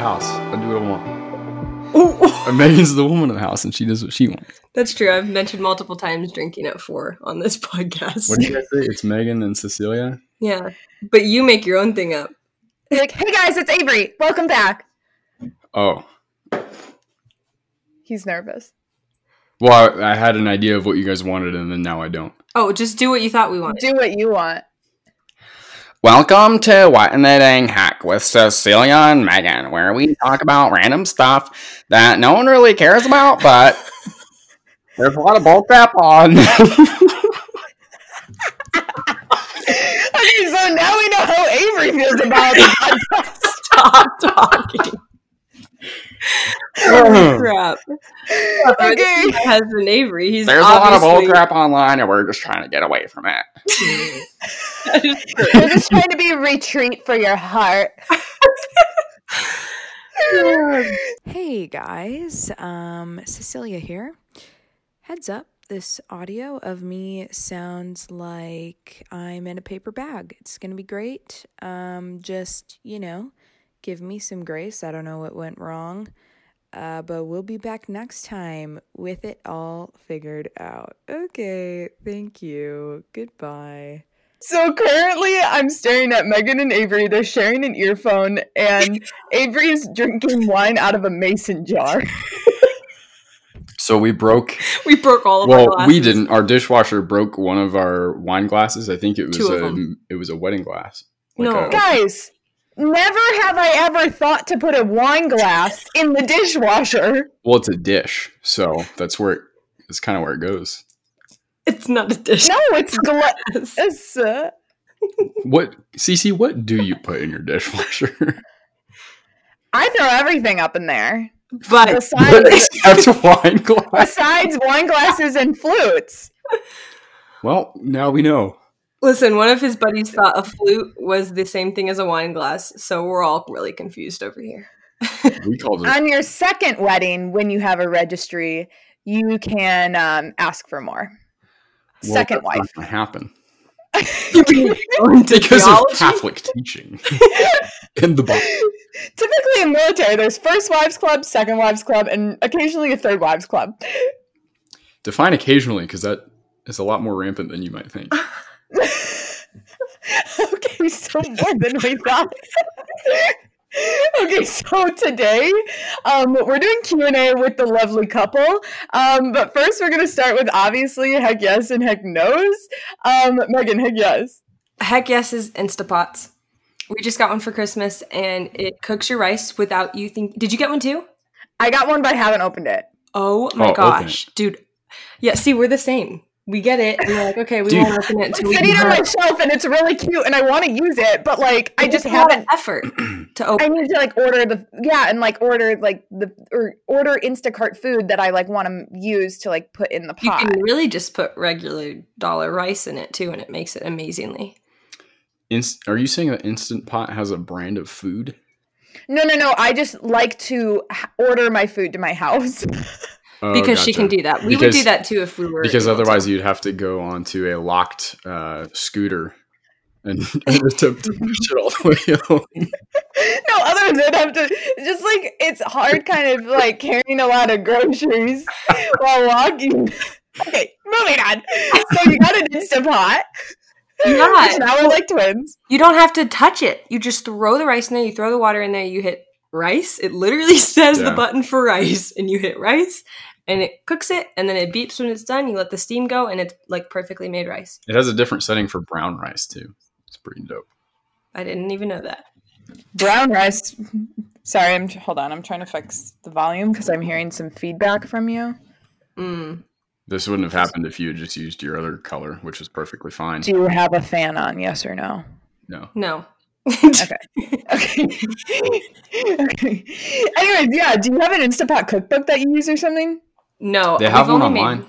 House. I do what I want. And Megan's the woman of the house, and she does what she wants. That's true. I've mentioned multiple times drinking at four on this podcast. What do you guys say? It's Megan and Cecilia. yeah. But you make your own thing up. You're like, hey guys, it's Avery. Welcome back. Oh, He's nervous. well, I, I had an idea of what you guys wanted, and then now I don't. Oh, just do what you thought we wanted. Do what you want. Welcome to What in the Dang Heck with Cecilia and Megan, where we talk about random stuff that no one really cares about, but there's a lot of bullcrap on. Okay, so now we know how Avery feels about it. Stop talking. Crap. Okay. He has an Avery. He's There's a lot of old crap online, and we're just trying to get away from it. We're just trying to be a retreat for your heart. Hey guys, um, Cecilia here. Heads up, this audio of me sounds like I'm in a paper bag. It's gonna be great. Um, just, you know, give me some grace. I don't know what went wrong. Uh, but we'll be back next time with it all figured out. Okay, thank you. Goodbye. So currently, I'm staring at Megan and Avery. They're sharing an earphone, and Avery's drinking wine out of a mason jar. So we broke We broke all of our well, glasses. we didn't. Our dishwasher broke one of our wine glasses. I think it was Two a them. it was a wedding glass. No. a- Guys, never have I ever thought to put a wine glass in the dishwasher. well, it's a dish, so that's where it, it's kind of where it goes. It's not a dish. No, it's glass. glass. uh, What, Cece? What do you put in your dishwasher? I throw everything up in there. But Besides, Except wine glass. besides wine glasses and flutes. Well, now we know. Listen, one of his buddies thought a flute was the same thing as a wine glass, so we're all really confused over here. We called it. On your second wedding, when you have a registry, you can um, ask for more. well, Second that's not wife. gonna happen because of Catholic teaching in the Bible. Typically in military, there's first wives club, second wives club, and occasionally a third wives club. Define occasionally, because that is a lot more rampant than you might think. okay, so more than we thought. okay, so today um, we're doing Q and A with the lovely couple. Um, but first, we're gonna start with obviously heck yes and heck no's. Um, Megan, heck yes. Heck yes is Instapots. We just got one for Christmas and it cooks your rice without you think Did you get one too? I got one, but I haven't opened it. Oh my Oh, gosh. Dude. Yeah, see, we're the same. We get it and we're like, okay, we Dude. won't open it It's until we sitting on my shelf and it's really cute, and I want to use it, but like I just a lot of haven't. effort to open. I need to like order the yeah, and like order like the or order Instacart food that I like want to use to like put in the pot. You can really just put regular dollar rice in it too, and it makes it amazingly. Inst- are you saying that Instant Pot has a brand of food? No, no, no. I just like to h- order my food to my house. Oh, Because she can do that. We would do that too if we were Because able to. otherwise, you'd have to go onto a locked uh, scooter and, and attempt to push it all the way home. no, other than that, have to just like it's hard, kind of like carrying a lot of groceries while walking. Okay, moving on. So you got an Instapot. Yeah. Which now we're like twins. You don't have to touch it. You just throw the rice in there, you throw the water in there, you hit rice. It literally says the button for rice, and you hit rice, and it cooks it, and then it beeps when it's done. You let the steam go, and it's like perfectly made rice. It has a different setting for brown rice too. It's pretty dope. I didn't even know that. Brown rice. Sorry, I'm hold on. I'm trying to fix the volume because I'm hearing some feedback from you. Mm. This wouldn't have happened if you had just used your other color, which is perfectly fine. Do you have a fan on? Yes or no? No. No. Okay. Okay. okay. Anyways, yeah. Do you have an Instapot cookbook that you use or something? No, They have we've one only online.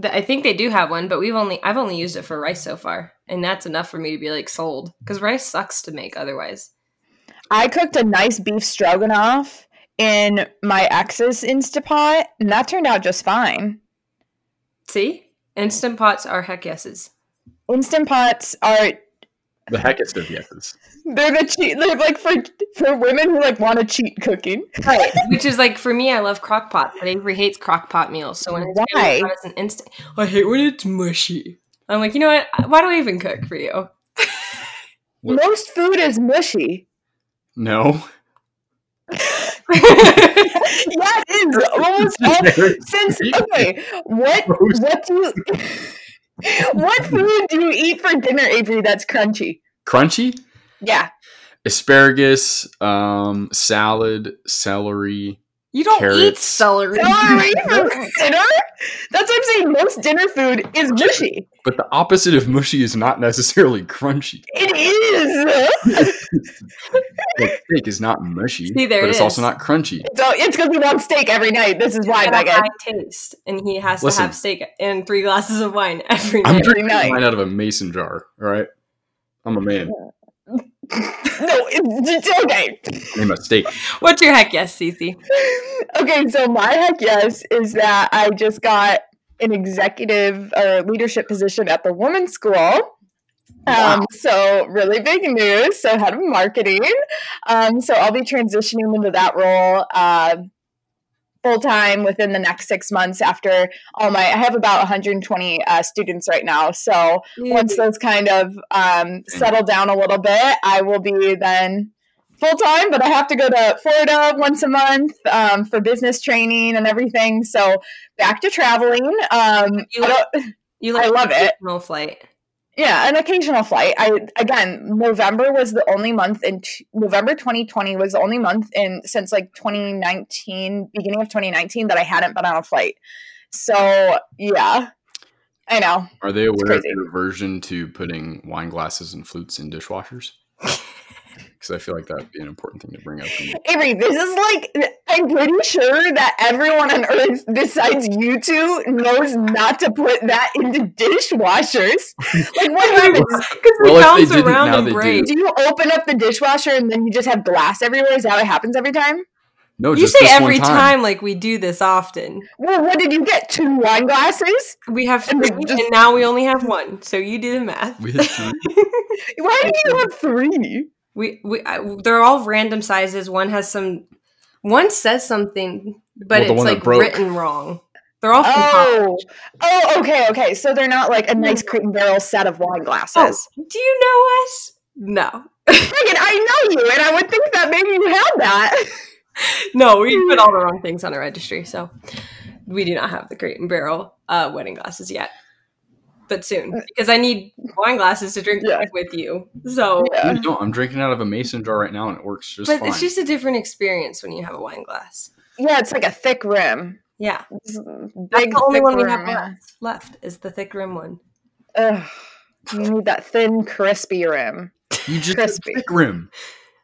th- I think they do have one, but we've only I've only used it for rice so far, and that's enough for me to be like sold because rice sucks to make otherwise. I cooked a nice beef stroganoff in my ex's Instapot, and that turned out just fine. See, instant pots are heck yeses. Instant pots are The heckest of yeses. They're the cheat they're like for for women who like want to cheat cooking. Right. Which is like for me, I love crock pot, but Avery hates crock pot meals. So when it's Why? Why? It's an instant. I hate when it's mushy. I'm like, you know what? Why do I even cook for you? What? Most food is mushy. No. yeah, it is. Almost all since okay, what Gross. what do you what food do you eat for dinner, Avery, that's crunchy? Crunchy? Yeah. Asparagus, um, salad, celery. you don't eat Carrots. celery. Celery for dinner? That's what I'm saying. Most dinner food is mushy. But the opposite of mushy is not necessarily crunchy. It is. Like steak is not mushy, See, there but it it's also not crunchy. so it's because we want steak every night. This is why, He's got Megan. high taste, and he has Listen. to have steak and three glasses of wine every night. I'm drinking night. wine out of a mason jar. All right, I'm a man. No, it's, it's okay. Name a steak. What's your heck yes, Cece? Okay, so my heck yes is that I just got an executive or leadership position at the women's school. Um, so really big news. So head of marketing. Um, so I'll be transitioning into that role uh, full time within the next six months. After all my, I have about 120 uh, students right now. So once those kind of um, settle down a little bit, I will be then full time. But I have to go to Florida once a month um, for business training and everything. So back to traveling. Um, You I don't- I love it. No flight. Yeah, an occasional flight. I again, November was the only month in t- November 2020 was the only month in since like 2019, beginning of 2019 that I hadn't been on a flight. So yeah, I know. Are they aware of your aversion to putting wine glasses and flutes in dishwashers? Because I feel like that would be an important thing to bring up. in- Avery, this is like I'm pretty sure that everyone on earth besides you two knows not to put that into dishwashers. Like what happens? Because Well, they bounce around now and they do. Do you open up the dishwasher and then you just have glass everywhere? Is that what happens every time? No, You just say this one every time. like we do this often. Well, what did you get? Two wine glasses? We have And three, then just- and now we only have one. So you do the math. We had three. Why do you have three? We we I, they're all random sizes. One has some. One says something, but Well, it's like written wrong. They're all from Oh, oh, okay, okay. So they're not like a nice crate and barrel set of wine Oh, glasses. do you know us? No, Megan, I know you, and I would think that maybe you had that. no. We put all the wrong things on our registry, so we do not have the Crate and Barrel uh, wedding glasses yet. But soon, uh, because I need wine glasses to drink Yeah. with you. So, Yeah. No, I'm drinking out of a mason jar right now, and it works just but fine. it's just a different experience when you have a wine glass. Yeah, it's like a thick rim. Yeah, It's that's the only thick one we rim, have yeah. left. Left is the thick rim one. Ugh. You need that thin, crispy rim. you just crispy. thick rim.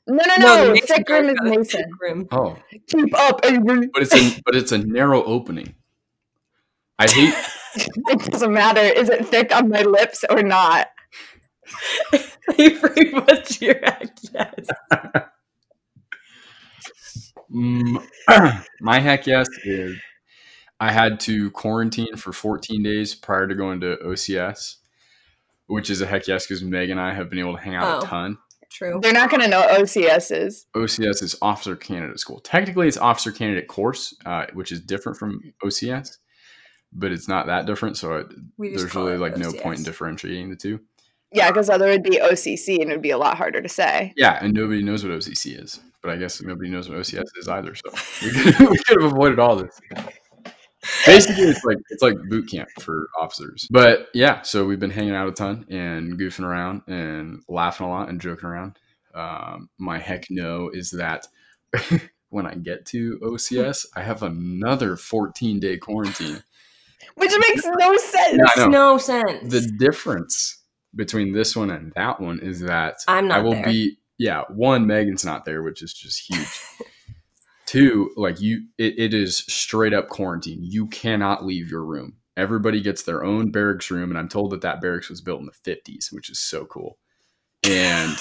No, no, no. the Mason thick rim is Mason. rim. Oh, Keep up, Avery. but it's a but it's a narrow opening. I hate. It doesn't matter. Is it thick on my lips or not? Avery, what's your heck yes? Mm, my heck yes is I had to quarantine for 14 days prior to going to OCS, which is a heck yes because Meg and I have been able to hang out Oh. a ton. True. They're not going to know what OCS is. OCS is Officer Candidate School. Technically, it's Officer Candidate Course, uh, which is different from OCS, but it's not that different. So it, there's really it like no point in differentiating the two. Yeah, because other would be OCC and it would be a lot harder to say. Yeah, and nobody knows what OCC is, but I guess nobody knows what OCS is either. So we could, we could have avoided all this. Basically, it's like it's like boot camp for officers. But yeah, so we've been hanging out a ton and goofing around and laughing a lot and joking around. Um, my heck no is that when I get to OCS, I have another 14 day quarantine. Which makes no sense. Yeah, No sense. The difference between this one and that one is that I'm not I will there. be yeah, one, Megan's not there, which is just huge. Two, like you, it, it is straight up quarantine. You cannot leave your room. Everybody gets their own barracks room, and I'm told that that barracks was built in the 50s, which is so cool. And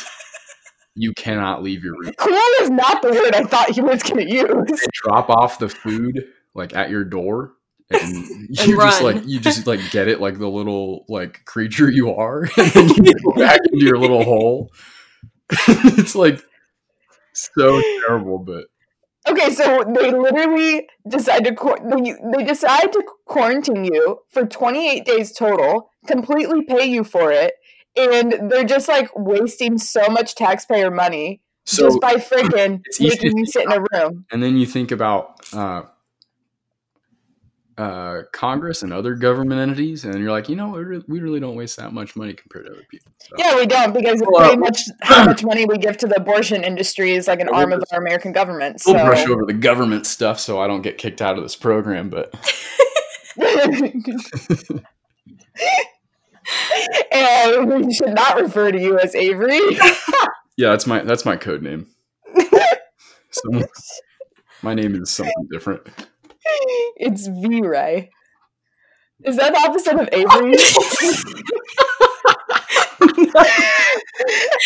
you cannot leave your room. Cool is not the word I thought he was going to use. They drop off the food like at your door, and you just run. like you just like get it like the little like creature you are, and then you go back into your little hole. it's like so terrible, but Okay, so they literally decide to they, they decide to quarantine you for 28 days total, completely pay you for it, and they're just like wasting so much taxpayer money so just by freaking making you sit in a room. and then you think about uh, uh, Congress and other government entities, and you're like, you know, we really, we really don't waste that much money compared to other people. So, Yeah, we don't because Well, pretty much how much money we give to the abortion industry is like an We'll arm of our American government. We'll So brush over the government stuff so I don't get kicked out of this program, but and we should not refer to you as Avery. yeah, that's my that's my code name. So, my name is something different. It's V Ray. Is that the opposite of Avery?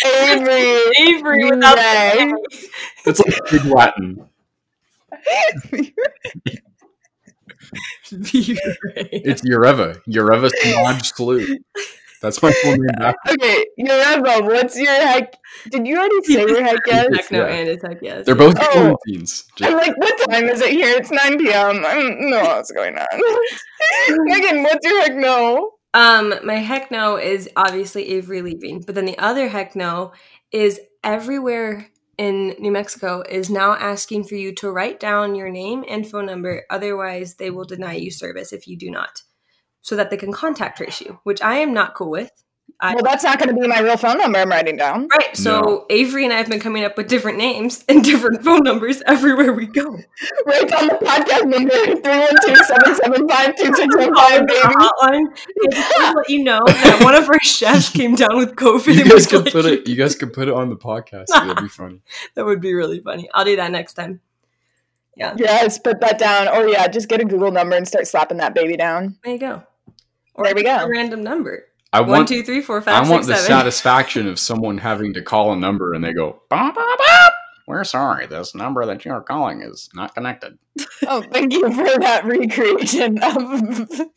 Avery. Avery without Ray. the It's like pig Latin. V-Ray. It's Ureva. Ureva Samaj Slew. That's my full name. Back. Okay, Yoreba, what's your heck? Did you already say your heck yes? Heck no, Yeah. and it's heck yes. They're both Oh. quarantines. I'm like, what time is it here? It's 9 p.m. I don't know what's going on. Megan, what's your heck no? Um, my heck no is obviously Avery leaving, but then the other heck no is everywhere in New Mexico is now asking for you to write down your name and phone number, otherwise they will deny you service if you do not, so that they can contact trace you, which I am not cool with. I, Well, that's not going to be my real phone number I'm writing down. right, so No. Avery and I have been coming up with different names and different phone numbers everywhere we go. Write down the podcast number 312-775-2615, baby. hotline. Just let you know that one of our chefs came down with COVID. you guys was could like- put it. You guys could put it on the podcast. That'd be funny. That would be really funny. I'll do that next time. Yeah, Yes, put that down. Or yeah, just get a Google number and start slapping that baby down. there you go. Or There we just go. A random number. I One, want. two, three, four, I five, want six, the seven. satisfaction of someone having to call a number and they go, "Bop, bop, bop. "We're sorry, this number that you are calling is not connected." Oh, thank you for that recreation of.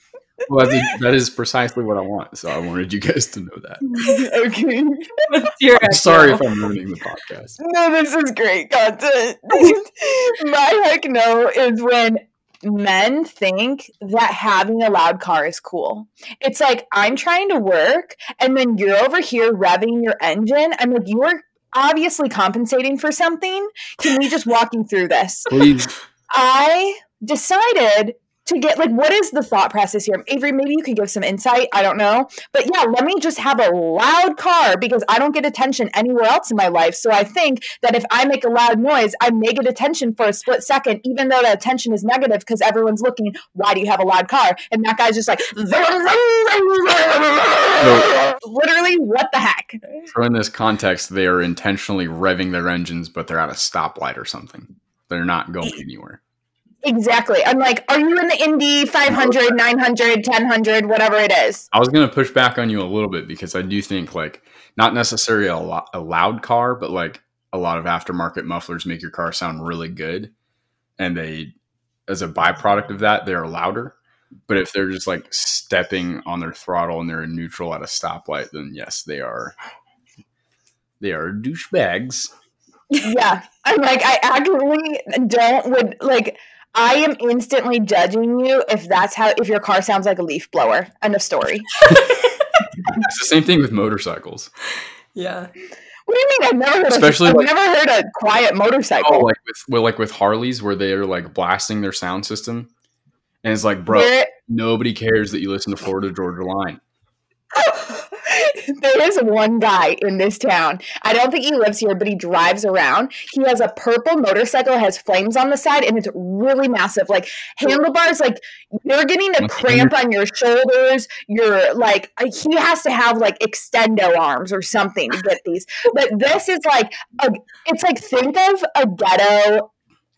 Well, that is, that is precisely what I want. So I wanted you guys to know that. okay. What's your I'm sorry if I'm ruining the podcast. No, this is great content. My heck no is when men think that having a loud car is cool. It's like I'm trying to work and then you're over here revving your engine. I'm like, you're obviously compensating for something. Can we just walk you through this? Please, I decided to get like what is the thought process here? Avery maybe you could give some insight. I don't know. But yeah let me just have a loud car because i don't get attention anywhere else in my life. So i think that if i make a loud noise i may get attention for a split second even though the attention is negative because everyone's looking why do you have a loud car? And that guy's just like literally what the heck? So in this context, they are intentionally revving their engines, but they're at a stoplight or something. They're not going anywhere. Exactly i'm like are you in the indy 500 900 1000 whatever it is I was going to push back on you a little bit because I do think like not necessarily a, lo- a loud car, but like a lot of aftermarket mufflers make your car sound really good, and they, as a byproduct of that, they're louder. But if they're just like stepping on their throttle and they're in neutral at a stoplight, then yes, they are. They are douchebags. yeah i'm like i actually don't would like i am instantly judging you if that's how if your car sounds like a leaf blower end of story It's the same thing with motorcycles. Yeah. what do you mean i've never heard Especially, of, I've like- never heard a quiet motorcycle Oh, like with well, like with Harleys, where they are like blasting their sound system, and it's like, bro, There- nobody cares that you listen to Florida Georgia Line. there is one guy in this town. I don't think he lives here, but he drives around. He has a purple motorcycle, has flames on the side, and it's really massive. Like handlebars, like you're getting a cramp on your shoulders. You're like uh, he has to have like extendo arms or something to get these. But this is like a, it's like think of a ghetto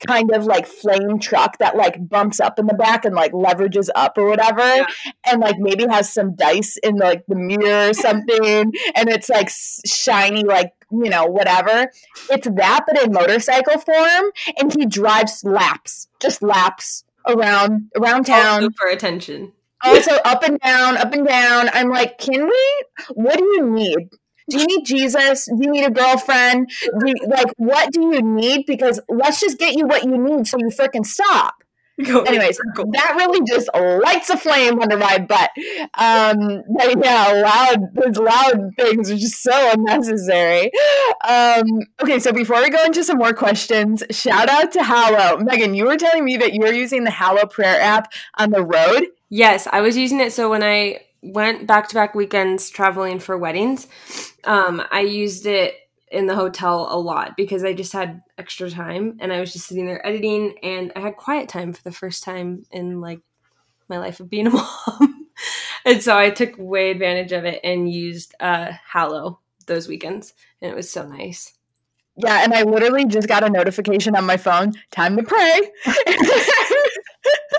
kind of like flame truck that like bumps up in the back and like leverages up or whatever yeah. and like maybe has some dice in like the mirror or something and it's like shiny like you know whatever. It's that but in motorcycle form and he drives laps just laps around around town. also for attention. Also up and down up and down. I'm like can we? What do you need do you need Jesus? Do you need a girlfriend? You, like, what do you need? Because let's just get you what you need so you freaking stop. Go Anyways, that really just lights a flame under my butt. Um, but yeah, loud, those loud things are just so unnecessary. Um, okay, so before we go into some more questions, shout out to Hallow. Megan, you were telling me that you were using the Hallow prayer app on the road. Yes, I was using it. So when I went back to back weekends traveling for weddings, um, I used it in the hotel a lot because I just had extra time and I was just sitting there editing and I had quiet time for the first time in like my life of being a mom. and so I took way advantage of it and used uh Hallow those weekends and it was so nice. Yeah, and I literally just got a notification on my phone, time to pray.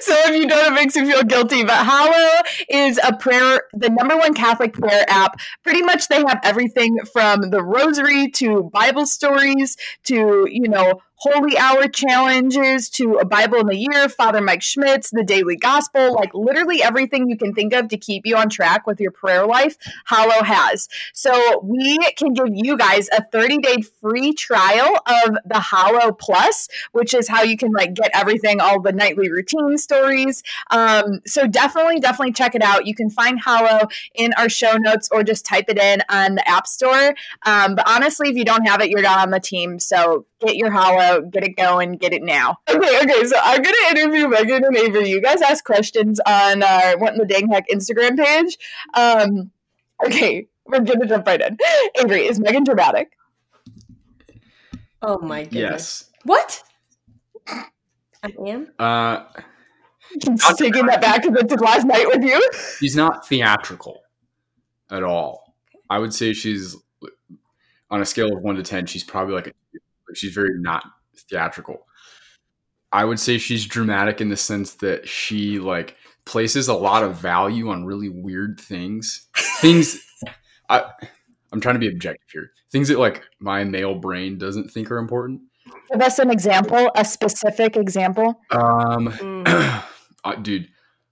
so if you don't, it makes me feel guilty. But Hallow is a prayer, the number one Catholic prayer app. Pretty much they have everything from the rosary to Bible stories to, you know, holy hour challenges to a Bible in the year, Father Mike Schmitz, the daily gospel, like literally everything you can think of to keep you on track with your prayer life, Hallow has. So we can give you guys a 30 day free trial of the Hallow Plus, which is how you can like get everything, all the nightly routine stories. Um, so definitely, definitely check it out. You can find Hallow in our show notes or just type it in on the App Store. Um, but honestly, if you don't have it, you're not on the team. So get your Hallow, get it going, get it now. Okay, okay. So I'm gonna interview Megan and Avery. You guys ask questions on our What in the Dang Heck Instagram page. Um, okay, we're gonna jump right in. Avery, is Megan dramatic? Oh my goodness. Yes. What? I am. Uh, Just taking that back to the last night with you. she's not theatrical at all. I would say she's on a scale of one to ten. She's probably like a like she's very not theatrical. I would say she's dramatic in the sense that she like places a lot of value on really weird things. Things I I'm trying to be objective here. Things that like my male brain doesn't think are important. Give us an example, a specific example. Um mm. uh, dude,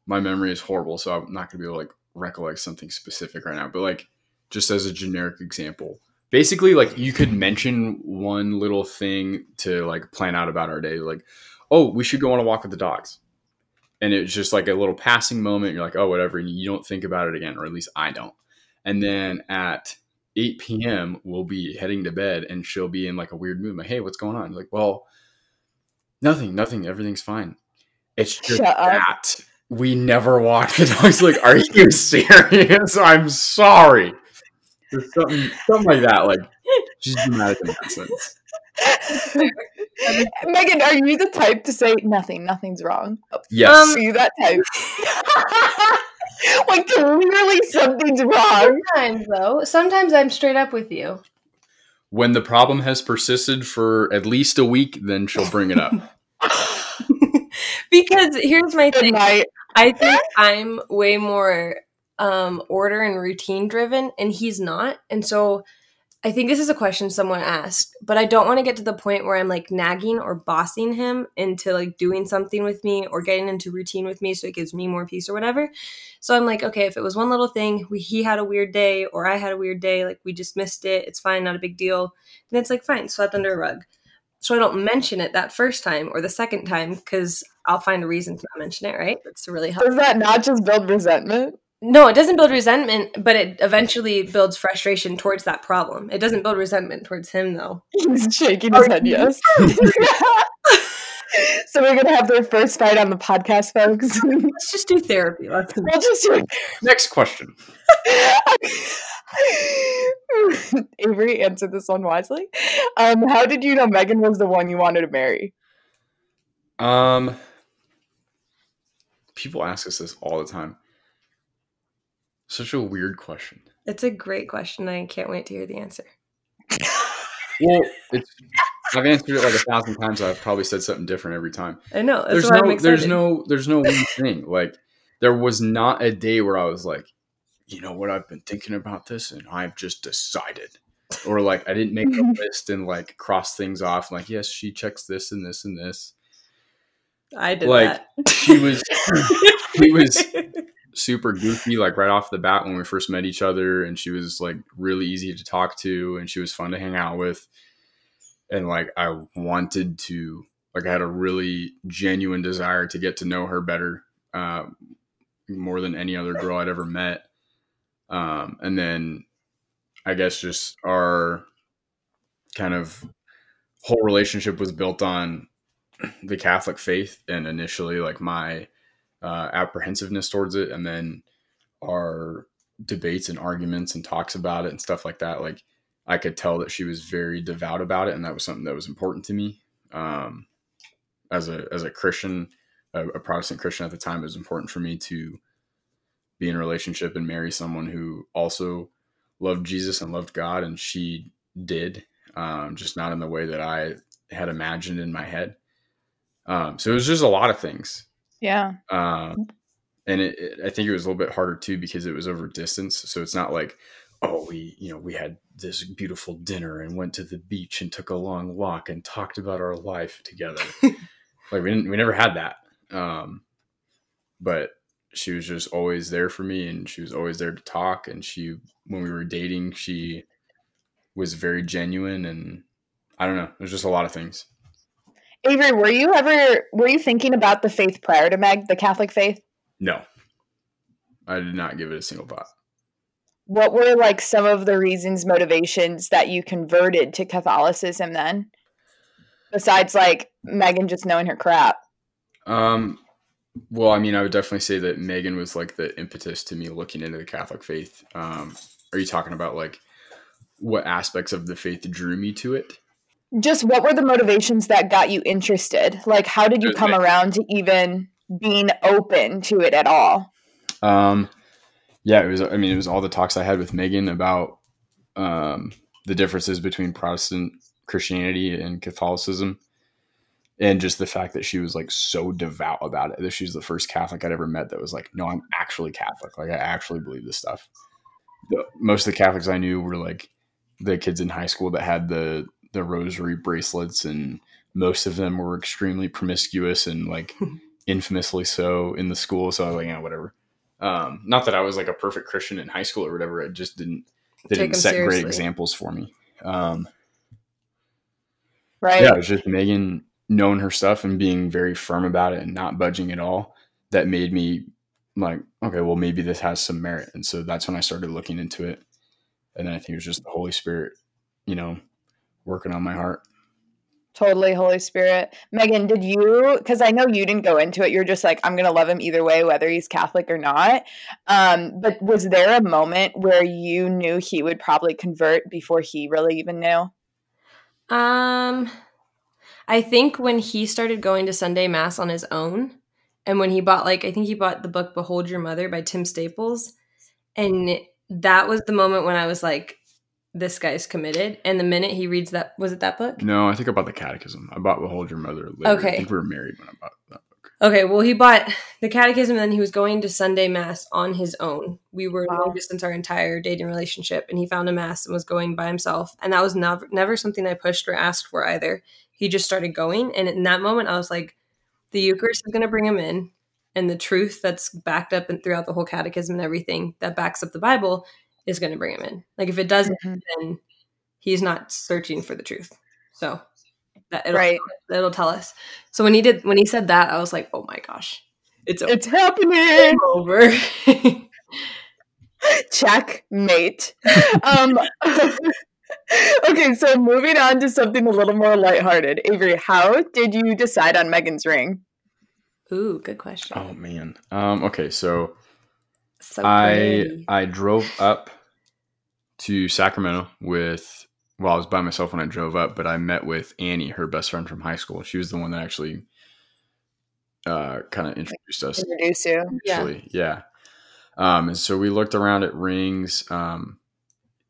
my memory is horrible, so I'm not gonna be able to like recollect something specific right now. But like just as a generic example, basically like you could mention one little thing to like plan out about our day like oh we should go on a walk with the dogs and it's just like a little passing moment you're like oh whatever and you don't think about it again or at least i don't and then at 8 p.m we'll be heading to bed and she'll be in like a weird mood like hey what's going on like well nothing nothing everything's fine it's just that we never walk the dogs like are you serious i'm sorry There's something, something like that. Like she's dramatic in that sense. Megan, are you the type to say nothing? Nothing's wrong. Yes. Um, are you that type? like clearly something's wrong. Sometimes though. Sometimes I'm straight up with you. When the problem has persisted for at least a week, then she'll bring it up. because here's my thing. I think I'm way more um, order and routine driven, and he's not. And so I think this is a question someone asked, but I don't want to get to the point where I'm like nagging or bossing him into like doing something with me or getting into routine with me so it gives me more peace or whatever. So I'm like, okay, if it was one little thing, we, he had a weird day or I had a weird day, like we just missed it, it's fine, not a big deal. And it's like, fine, swept under a rug. So I don't mention it that first time or the second time because I'll find a reason to not mention it, right? That's to really help. Does that not just build resentment? No, it doesn't build resentment, but it eventually builds frustration towards that problem. It doesn't build resentment towards him, though. He's shaking his head, yes. so we're gonna have their first fight on the podcast, folks. Let's just do therapy. Let's we'll just do Next question. Avery, answered this one wisely. Um, how did you know Megan was the one you wanted to marry? Um, people ask us this all the time. Such a weird question. It's a great question. I can't wait to hear the answer. Well, it's I've answered it like a thousand times. I've probably said something different every time. I know. There's no, there's no, there's no one thing. Like there was not a day where I was like, you know what, I've been thinking about this and I've just decided, or like I didn't make a list and like cross things off. Like yes, she checks this and this and this. I did like that. she was, she was super goofy like right off the bat when we first met each other and she was like really easy to talk to and she was fun to hang out with. And like i wanted to like i had a really genuine desire to get to know her better uh, more than any other girl i'd ever met. Um, and then i guess just our kind of whole relationship was built on the catholic faith and initially like my uh, apprehensiveness towards it, and then our debates and arguments and talks about it and stuff like that. Like I could tell that she was very devout about it, and that was something that was important to me. Um, as a as a Christian, a, a Protestant Christian at the time, it was important for me to be in a relationship and marry someone who also loved Jesus and loved God, and she did, um, just not in the way that I had imagined in my head. Um, so it was just a lot of things. Yeah. Um, and it, it, I think it was a little bit harder too because it was over distance. So it's not like, oh, we, you know, we had this beautiful dinner and went to the beach and took a long walk and talked about our life together. like we didn't, we never had that. Um, but she was just always there for me and she was always there to talk. And she, when we were dating, she was very genuine and I don't know, there's just a lot of things. Avery, were you ever were you thinking about the faith prior to Meg, the Catholic faith? No, I did not give it a single thought. What were like some of the reasons, motivations that you converted to Catholicism then? Besides like Megan just knowing her crap. Um, well, I mean, I would definitely say that Megan was like the impetus to me looking into the Catholic faith. Um, are you talking about like what aspects of the faith drew me to it? Just what were the motivations that got you interested? Like, how did you come around to even being open to it at all? Um, yeah, it was. I mean, it was all the talks I had with Megan about um, the differences between Protestant Christianity and Catholicism, and just the fact that she was like so devout about it. That she's the first Catholic I'd ever met that was like, no, I'm actually Catholic. Like, I actually believe this stuff. The, most of the Catholics I knew were like the kids in high school that had the the rosary bracelets, and most of them were extremely promiscuous and like infamously so in the school. So I was like, yeah, whatever. Um, not that I was like a perfect Christian in high school or whatever. It just didn't they Take didn't set great examples for me. Um, Right. yeah, it was just Megan knowing her stuff and being very firm about it and not budging at all that made me like, okay, well, maybe this has some merit. And so that's when I started looking into it. And then I think it was just the Holy Spirit, you know, working on my heart. Totally, Holy Spirit. Megan, did you, because I know you didn't go into it, you're just like, I'm going to love him either way, whether he's Catholic or not. Um, but was there a moment where you knew he would probably convert before he really even knew? Um, I think when he started going to Sunday Mass on his own, and when he bought like I think he bought the book "Behold Your Mother" by Tim Staples, and that was the moment when I was like, "This guy's committed." And the minute he reads that, was it that book? No, I think I bought the catechism. I bought Behold Your Mother later. I Okay. think we were married when I bought that book. Okay, well, he bought the Catechism, and then he was going to Sunday Mass on his own. We were Wow. long distance our entire dating relationship, and he found a Mass and was going by himself. And that was never, never something I pushed or asked for either. He just started going, and in that moment, I was like, the Eucharist is going to bring him in, and the truth that's backed up and throughout the whole Catechism and everything that backs up the Bible is going to bring him in. Like if it doesn't, Mhm. then he's not searching for the truth. So that it'll, Right. it'll tell us. So when he did when he said that, I was like, oh my gosh, it's It's happening. over. Checkmate. um, okay, so moving on to something a little more lighthearted. Avery, how did you decide on Megan's ring? Ooh, good question. Oh man. Um, okay, so so I pretty. I drove up to Sacramento with. Well, I was by myself when I drove up, but I met with Annie, her best friend from high school. She was the one that actually uh, kind of introduced us. Introduce you. Yeah. Yeah. Um, and so we looked around at rings. Um,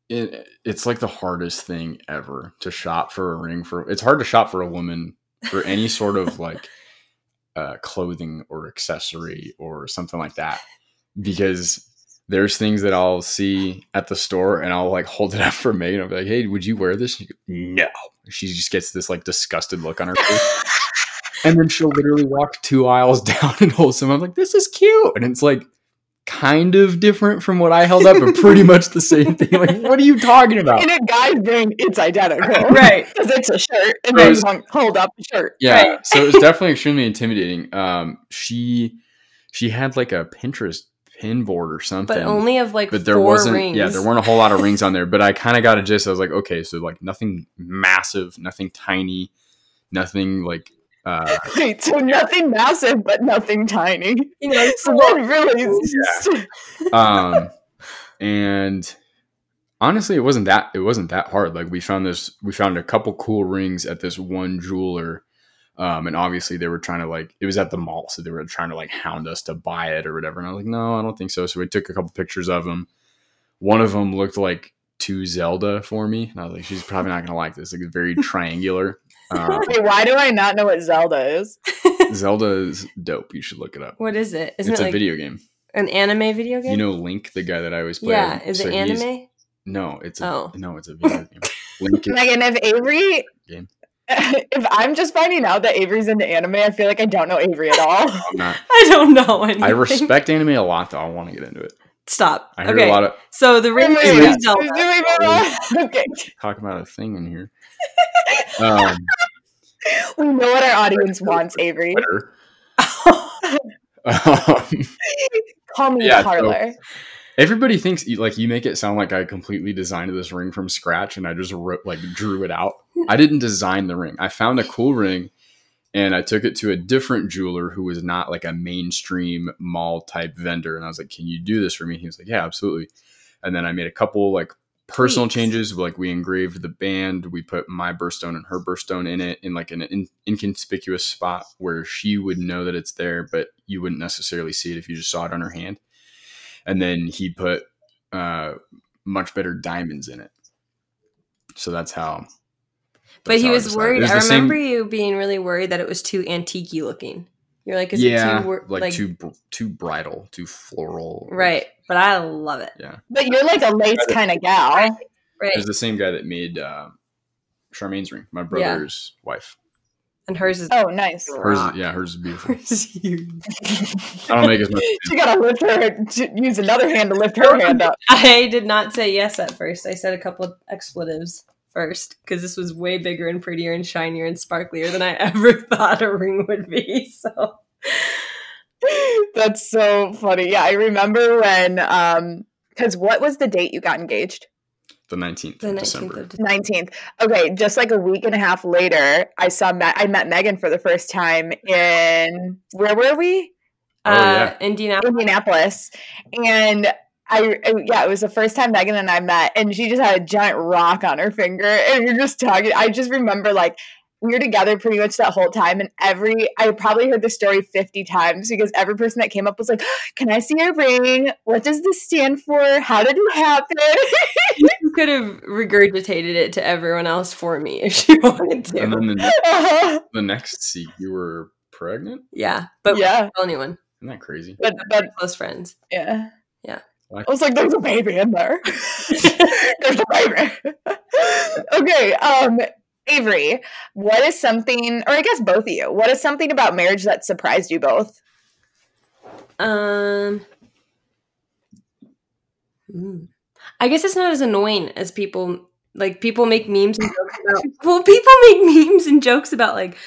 it, it's like the hardest thing ever to shop for a ring for. It's hard to shop for a woman for any sort of like uh, clothing or accessory or something like that because there's things that I'll see at the store and I'll like hold it up for Megan. I'll be like, "Hey, would you wear this?" She go, no. She just gets this like disgusted look on her face, and then she'll literally walk two aisles down and hold some. I'm like, "This is cute," and it's like kind of different from what I held up, but pretty much the same thing. Like, what are you talking about? In a guy's brain, it's identical. Right. Because it's a shirt and then you hold up a shirt. Yeah, Right. so it was definitely extremely intimidating. Um, she she had like a Pinterest pin board or something, But only of like but there four wasn't rings. yeah there weren't a whole lot of rings on there but i kind of got a gist i was like okay so like nothing massive nothing tiny nothing like uh Wait, so nothing massive, but nothing tiny. You know, So that really is just, um and honestly it wasn't that it wasn't that hard like we found this we found a couple cool rings at this one jeweler um and obviously they were trying to like it was at the mall so they were trying to like hound us to buy it or whatever and i was like no i don't think so so we took a couple pictures of them one of them looked like too zelda for me and i was like she's probably not gonna like this like it's very triangular um, Wait, why do I not know what Zelda is? zelda is dope you should look it up what is it? Isn't it's it a like video game an anime video game? you know link the guy that i always play yeah. Is So it anime? no it's a Oh. no it's a video game link is Megan, if Avery, Game. if I'm just finding out that Avery's into anime, I feel like I don't know Avery at all. I'm not. I don't know anything. I respect anime a lot, though. I want to get into it. Stop. I hear okay. a lot of So the ring is Zelda. Okay, talk about a thing in here. Um, we know what our audience wants, Avery. Um, Call me Yeah, so- parlor. Everybody thinks like you make it sound like I completely designed this ring from scratch and I just wrote, like drew it out. I didn't design the ring. I found a cool ring and I took it to a different jeweler who was not like a mainstream mall type vendor. And I was like, "Can you do this for me?" He was like, "Yeah, absolutely." And then I made a couple like personal Tweaks. changes. Like we engraved the band, we put my birthstone and her birthstone in it in like an in- inconspicuous spot where she would know that it's there, but you wouldn't necessarily see it if you just saw it on her hand. And then he put uh, much better diamonds in it. So that's how. But he how was decided. worried. Was I the same- remember you being really worried that it was too antique looking. You're like, is yeah, it too wor- like, too br- too bridal, too floral. right? But I love it. Yeah, But you're like a lace kind of gal. it Right. was the same guy that made uh, Charmaine's ring, my brother's wife. And hers is Oh, nice. Hers, is, yeah, hers is beautiful. Hers is huge. I don't make as much. She gotta lift her, use another hand to lift her hand up. I did not say yes at first. I said a couple of expletives first because this was way bigger and prettier and shinier and sparklier than I ever thought a ring would be. So That's so funny. Yeah, I remember when, um, because what was the date you got engaged? The nineteenth the of 19th December. of December. 19th. Okay, just like a week and a half later, I saw, Me- I met Megan for the first time in, where were we? Oh, uh, yeah. Indianapolis. Indianapolis. And I, yeah, it was the first time Megan and I met, and she just had a giant rock on her finger. And we are just talking. I just remember like we were together pretty much that whole time. And every, I probably heard the story 50 times because every person that came up was like, Can I see your ring? What does this stand for? How did it happen? You could have regurgitated it to everyone else for me if you wanted to. And then the, ne- the next seat, you were pregnant. yeah, but yeah, yeah. tell anyone. Isn't that crazy? but, but Close friends. yeah. Yeah. I was like, there's a baby in there. there's a baby. okay, um, Avery, what is something, or I guess both of you, what is something about marriage that surprised you both? Um, hmm. I guess it's not as annoying as people like. People make memes and jokes about. Well, people make memes and jokes about like,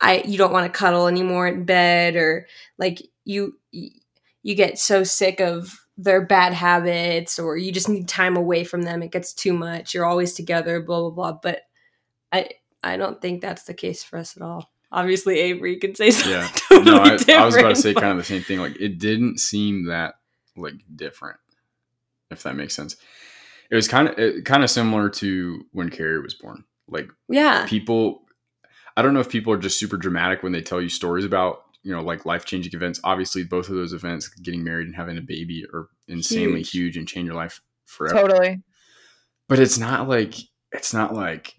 I you don't want to cuddle anymore in bed, or like you you get so sick of their bad habits, or you just need time away from them. It gets too much. You're always together, blah blah blah. But I I don't think that's the case for us at all. Obviously, Avery could say something Yeah. totally No, I. I was about to say kind of the same thing. Like it didn't seem that like different, if that makes sense. it was kind of kind of similar to when Carrie was born. Like Yeah. people, I don't know if people are just super dramatic when they tell you stories about you know like life changing events. Obviously, both of those events, getting married and having a baby, are insanely Huge. huge, and change your life forever. Totally. But it's not like it's not like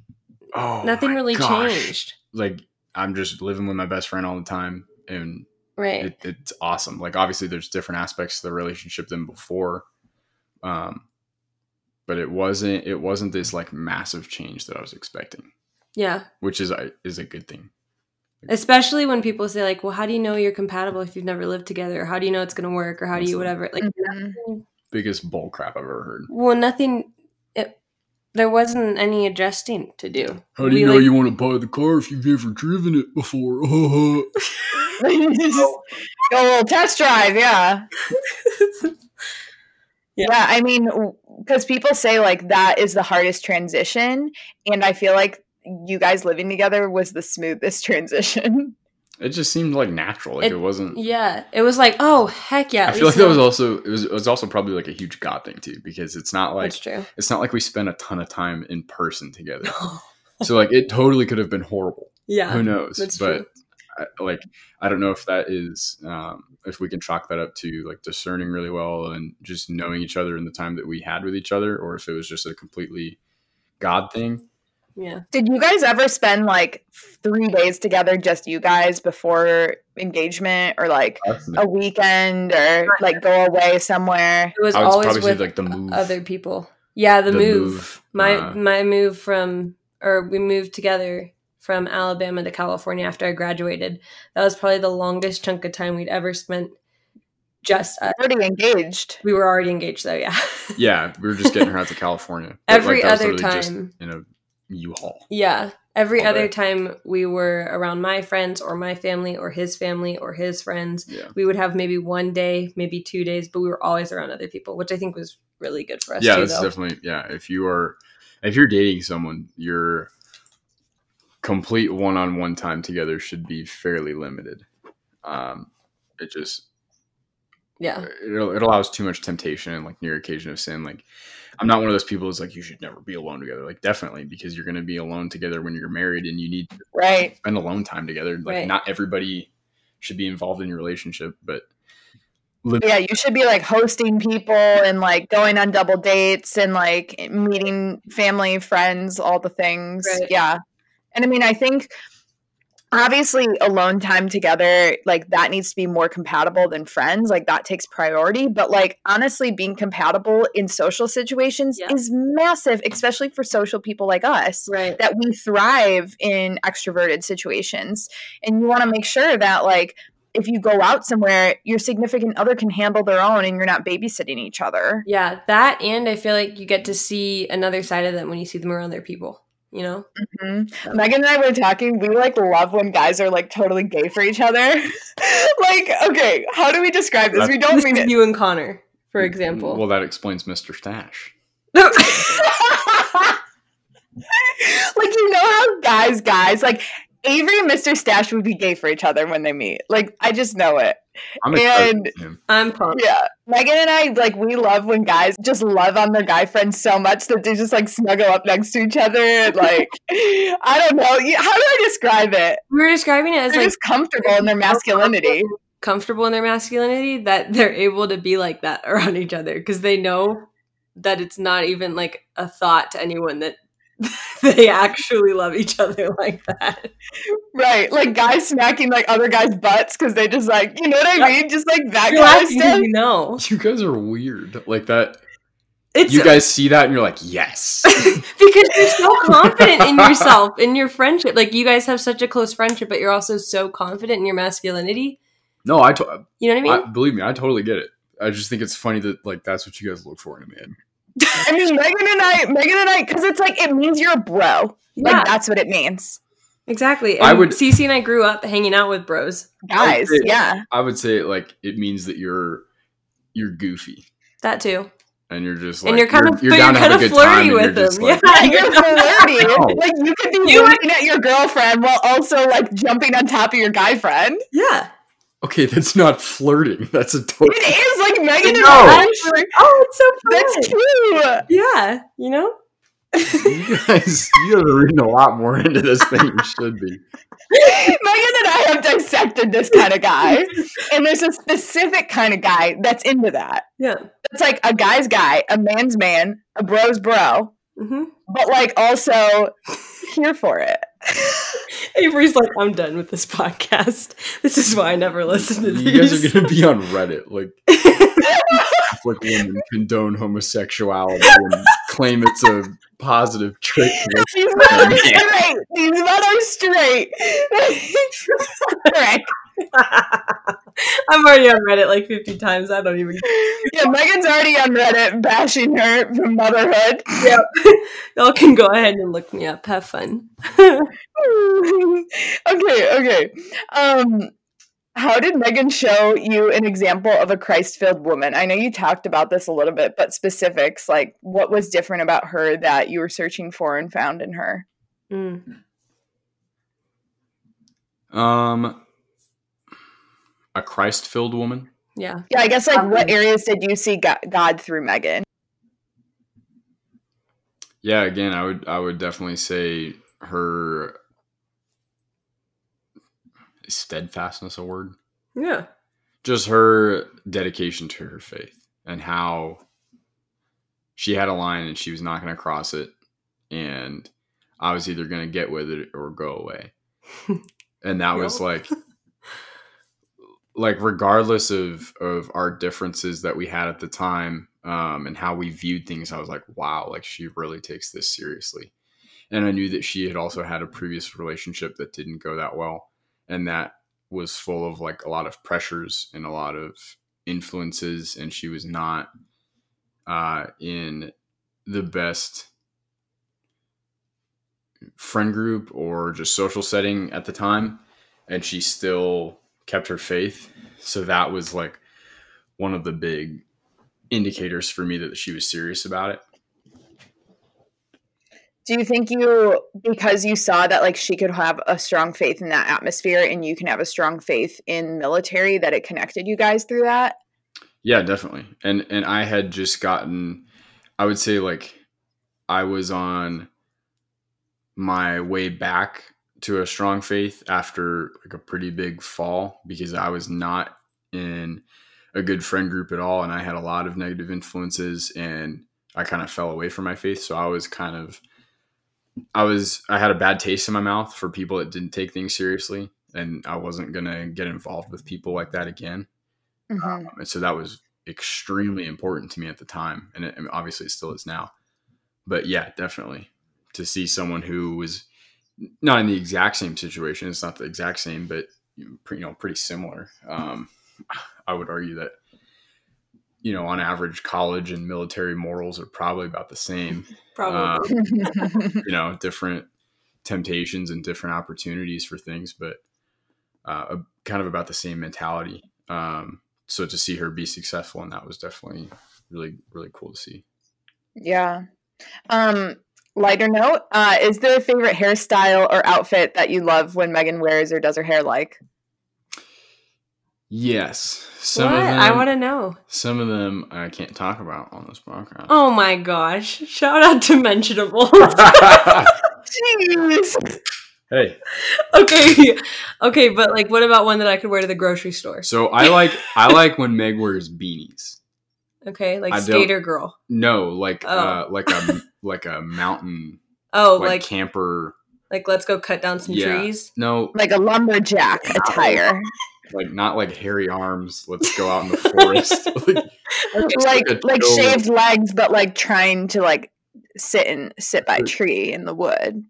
oh Nothing really gosh. changed. Like I'm just living with my best friend all the time, and Right. it, it's awesome. Like obviously, there's different aspects to the relationship than before, um, but it wasn't it wasn't this like massive change that I was expecting, yeah. which is a is a good thing. Especially when people say like, "Well, how do you know you're compatible if you've never lived together? Or how do you know it's going to work? Or how do you whatever?" Like, Mhm. Biggest bull crap I've ever heard. well, nothing. It, there wasn't any adjusting to do. How do We, you know like- you want to buy the car if you've never driven it before? Just go a little test drive, yeah. Yeah. Yeah, I mean, because people say like that is the hardest transition, and I feel like you guys living together was the smoothest transition. it just seemed like natural. Like it, It- wasn't. Yeah, it was like, oh heck yeah! I feel like that was also it was it was also probably like a huge God thing too because it's not like That's true. it's not like we spent a ton of time in person together. so like it totally could have been horrible. yeah, Who knows? that's but true. I, like I don't know if that is um, if we can chalk that up to like discerning really well and just knowing each other in the time that we had with each other, or if it was just a completely God thing. Yeah, Did you guys ever spend like three days together, just you guys, before engagement, or like a weekend, or like go away somewhere? it was I would always with like the move, other people. Yeah, the, The move. move, My uh, my move from or we moved together from Alabama to California after I graduated. That was probably the longest chunk of time we'd ever spent. Just us. Already engaged. we were already engaged though. Yeah. Yeah, we were just getting her out to California. But, Every that was other literally just time. in a U-Haul. Yeah. Every All other day. time we were around my friends or my family or his family or his friends, Yeah, we would have maybe one day, maybe two days, but we were always around other people, which I think was really good for us yeah, too. that's Though. definitely yeah. If you are if you're dating someone, your complete one-on-one time together should be fairly limited. Um, it just yeah. it, it allows too much temptation and like near occasion of sin. Like I'm not one of those people who's like you should never be alone together. Like definitely because you're going to be alone together when you're married and you need to Right. spend alone time together. Like Right. not everybody should be involved in your relationship, but Yeah, you should be like hosting people and like going on double dates and like meeting family, friends, all the things. Right. Yeah. And I mean, I think obviously alone time together, like that needs to be more compatible than friends. Like that takes priority. But like honestly, being compatible in social situations Yeah. is massive, especially for social people like us Right. that we thrive in extroverted situations and you want to make sure that like if you go out somewhere your significant other can handle their own and you're not babysitting each other Yeah, that and I feel like you get to see another side of them when you see them around their people. You know, Mhm. megan and i were talking we like love when guys are like totally gay for each other like okay how do we describe this we don't this mean it you and Connor, for example. well, that explains Mr. Stash. like you know how guys guys like avery and mr stash would be gay for each other when they meet like i just know it I'm And- I'm pumped. Yeah. Megan and I, like, we love when guys just love on their guy friends so much that they just, like, snuggle up next to each other. And, like, I don't know. How do I describe it? We were describing it as They're like just comfortable in their masculinity. comfortable in their masculinity that they're able to be like that around each other because they know that it's not even like a thought to anyone that they actually love each other like that. Right. Like, guys smacking, like, other guys' butts because they just, like, you know what I mean? Just, like, that You're kind of stuff. you know. You guys are weird. Like that. It's You guys see that and you're like, yes. because you're so confident in yourself, in your friendship. Like you guys have such a close friendship, but you're also so confident in your masculinity. no, I, to- You know what I I mean? believe me, I totally get it. I just think it's funny that like that's what you guys look for in a man. I mean, Megan and I, Megan and I, because it's like, it means you're a bro. Like, that's what it means. exactly. I would- Cece and I grew up hanging out with bros. Guys. Okay. Yeah. I would say like it means that you're you're goofy That too. and you're just like and you're kind of, you're but down you're to have kind a of good time flirty and with you're just them. like, yeah, You're you're flirty. No. Like you could be You- looking at your girlfriend while also like jumping on top of your guy friend. yeah. Okay, that's not flirting. That's a total. It is like Megan and No. Ash. Oh, it's so That's cute. Yeah, you know? You guys, you guys are reading a lot more into this than you should be. Megan and I have dissected this kind of guy, and there's a specific kind of guy that's into that. Yeah. It's like a guy's guy, a man's man, a bro's bro, hmm but like also here for it. Avery's like, I'm done with this podcast. This is why I never listen to You guys these. are gonna be on Reddit, like like women condone homosexuality and claim it's a positive trait. These men are straight. These men are straight. Correct. I'm already on Reddit like 50 times. I don't even. Yeah, Megan's already on Reddit bashing her for motherhood. Yep. Y'all can go ahead and look me up. Have fun. okay, okay. Um, how did Megan show you an example of a Christ-filled woman? I know you talked about this a little bit, but specifics like what was different about her that you were searching for and found in her? Mm. Um, a Christ-filled woman. Yeah. Yeah, I guess like what um, areas did you see God through Megan? Yeah, again, I would I would definitely say her steadfastness a word? Yeah. Just her dedication to her faith and how she had a line and she was not going to cross it and I was either going to get with it or go away. and that was like like regardless of of our differences that we had at the time um and how we viewed things i was like wow like she really takes this seriously. And i knew that she had also had a previous relationship that didn't go that well and that was full of like a lot of pressures and a lot of influences and she was not uh in the best friend group or just social setting at the time and she still kept her faith so that was like one of the big indicators for me that she was serious about it Do you think you because you saw that like she could have a strong faith in that atmosphere and you can have a strong faith in military that it connected you guys through that? Yeah, definitely. And and I had just gotten I would say like I was on my way back to a strong faith after like a pretty big fall because I was not in a good friend group at all and I had a lot of negative influences and I kind of fell away from my faith so I was kind of I was I had a bad taste in my mouth for people that didn't take things seriously and I wasn't going to get involved with people like that again. Mhm. Um, and so that was extremely important to me at the time, and it, mean, obviously it still is now. But yeah, definitely to see someone who was not in the exact same situation. It's not the exact same, but you know, pretty similar. Um, I would argue that you know, on average, college and military morals are probably about the same. Probably. You know, different temptations and different opportunities for things, but uh, kind of about the same mentality. Um, so to see her be successful in that was definitely really, really cool to see. yeah. Um lighter note, uh is there a favorite hairstyle or outfit that you love when Megan wears or does her hair like? Yes, some what? of them. I want to know. Some of them I can't talk about on this podcast. Oh my gosh. Shout out to Mentionable. Jeez. hey, okay. Okay, but like what about one that I could wear to the grocery store? so I like I like when Meg wears beanies. Okay, like I skater girl. No, like Oh. uh, like a like a mountain Oh, like, like camper. like let's go cut down some Yeah. trees. No, Like a lumberjack attire. like not like hairy arms. Let's go out in the forest. like, just like like shaved legs but like trying to like sit and sit by a tree in the woods.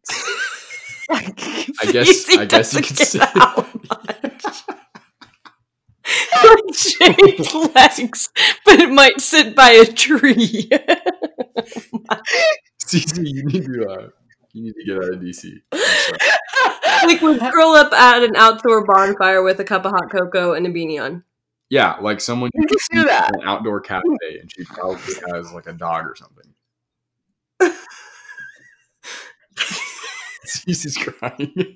like I guess I guess you doesn't could get say. like shaved legs, but it might sit by a tree. CC, you need to uh, you need to get out of DC. Like we curl up at an outdoor bonfire with a cup of hot cocoa and a beanie on. Yeah, like someone You can do that. an outdoor cafe and she probably has like a dog or something. CC's crying.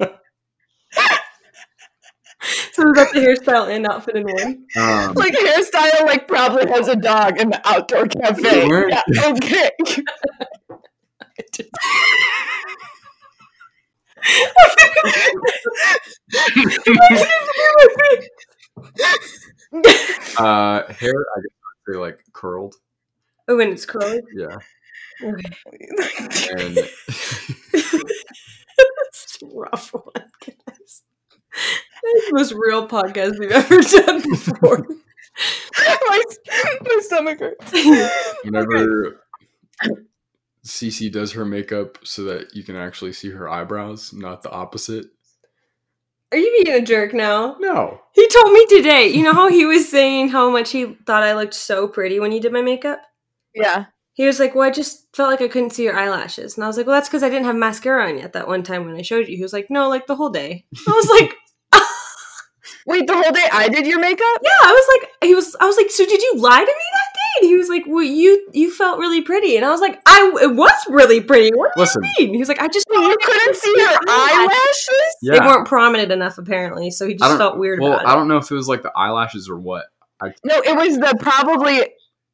So about the hairstyle and outfit in one? Um, Like hairstyle, like probably has a dog in the outdoor cafe. Where- Yeah, okay. uh, hair, I guess I'd say like curled. Oh, when it's curly. Yeah. Okay. And That's a rough one, guys. That's the most real podcast we've ever done before. my, my stomach hurts. whenever Cece does her makeup so that you can actually see her eyebrows, not the opposite. Are you being a jerk now? No. He told me today. You know how he was saying how much he thought I looked so pretty when you did my makeup? Yeah. He was like, Well, I just felt like I couldn't see your eyelashes. And I was like, Well, that's because I didn't have mascara on yet that one time when I showed you. He was like, No, like the whole day. I was like, Wait, the whole day I did your makeup? Yeah, I was like, he was, I was like, So did you lie to me that day? And he was like, Well, you you felt really pretty. And I was like, I it was really pretty. What do Listen. you mean? He was like, I just Wait, you couldn't see her eyelashes? Yeah. They weren't prominent enough apparently, so he just felt weird Well, about it. I don't know if it was like the eyelashes or what, No, it was the probably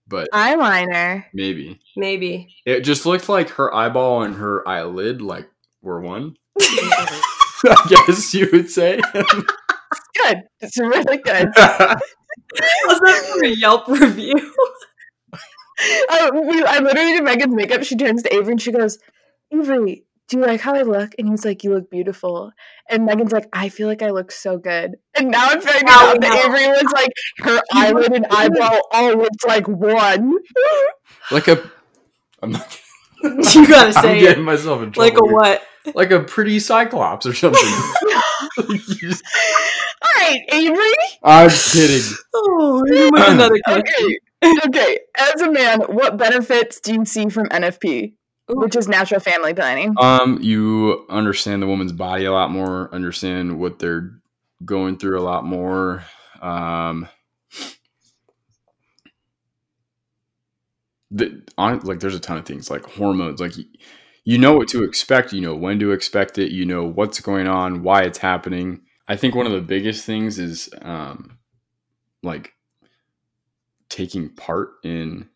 but eyeliner. maybe. Maybe. It just looked like her eyeball and her eyelid like were one. I guess you would say. Good. It's really good. How's that for a Yelp review? I, oh, we, I literally did Megan's makeup. She turns to Avery and she goes, Avery, do you like how I look? And he's like, You look beautiful. And Megan's like, I feel like I look so good. And now I'm finding Now out we that know. Avery was like, her eyelid and eyebrow all looked like one. like a. I'm not. you gotta say. I'm say getting it. myself in trouble. Like a here. what? Like a pretty cyclops or something. All right, Avery. I'm kidding. Oh, you went another question. Okay. okay. As a man, what benefits do you see from NFP, which is natural family planning? Um, you understand the woman's body a lot more, understand what they're going through a lot more. Um, the, on, like there's a ton of things like hormones, like you, know what to expect, you know when to expect it, you know what's going on, why it's happening. I think one of the biggest things is um, like taking part in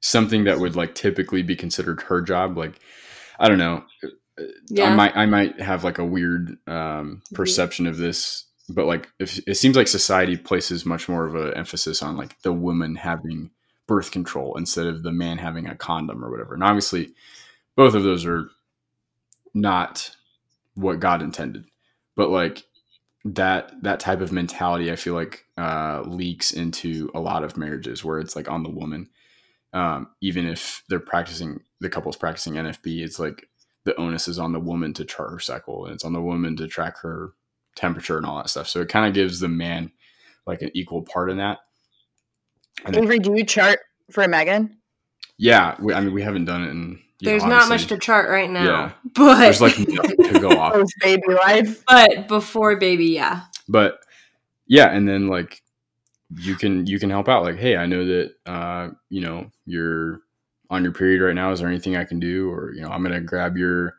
something that would like typically be considered her job like i don't know Yeah. i might i might have like a weird um perception of this but like if, it seems like society places much more of an emphasis on like the woman having birth control instead of the man having a condom or whatever. And obviously both of those are not what god intended but like that that type of mentality i feel like uh leaks into a lot of marriages where it's like on the woman. Um even if they're practicing the couple's practicing nfp it's like the onus is on the woman to chart her cycle and it's on the woman to track her temperature and all that stuff. So it kind of gives the man like an equal part in that and then- Avery, do you chart for Megan? yeah we, i mean we haven't done it in you know, There's not much to chart right now. Yeah. But there's like nothing to go off Post baby life. but before baby, yeah. but yeah and then like you can you can help out like hey i know that uh you know you're on your period right now is there anything i can do or you know i'm gonna grab your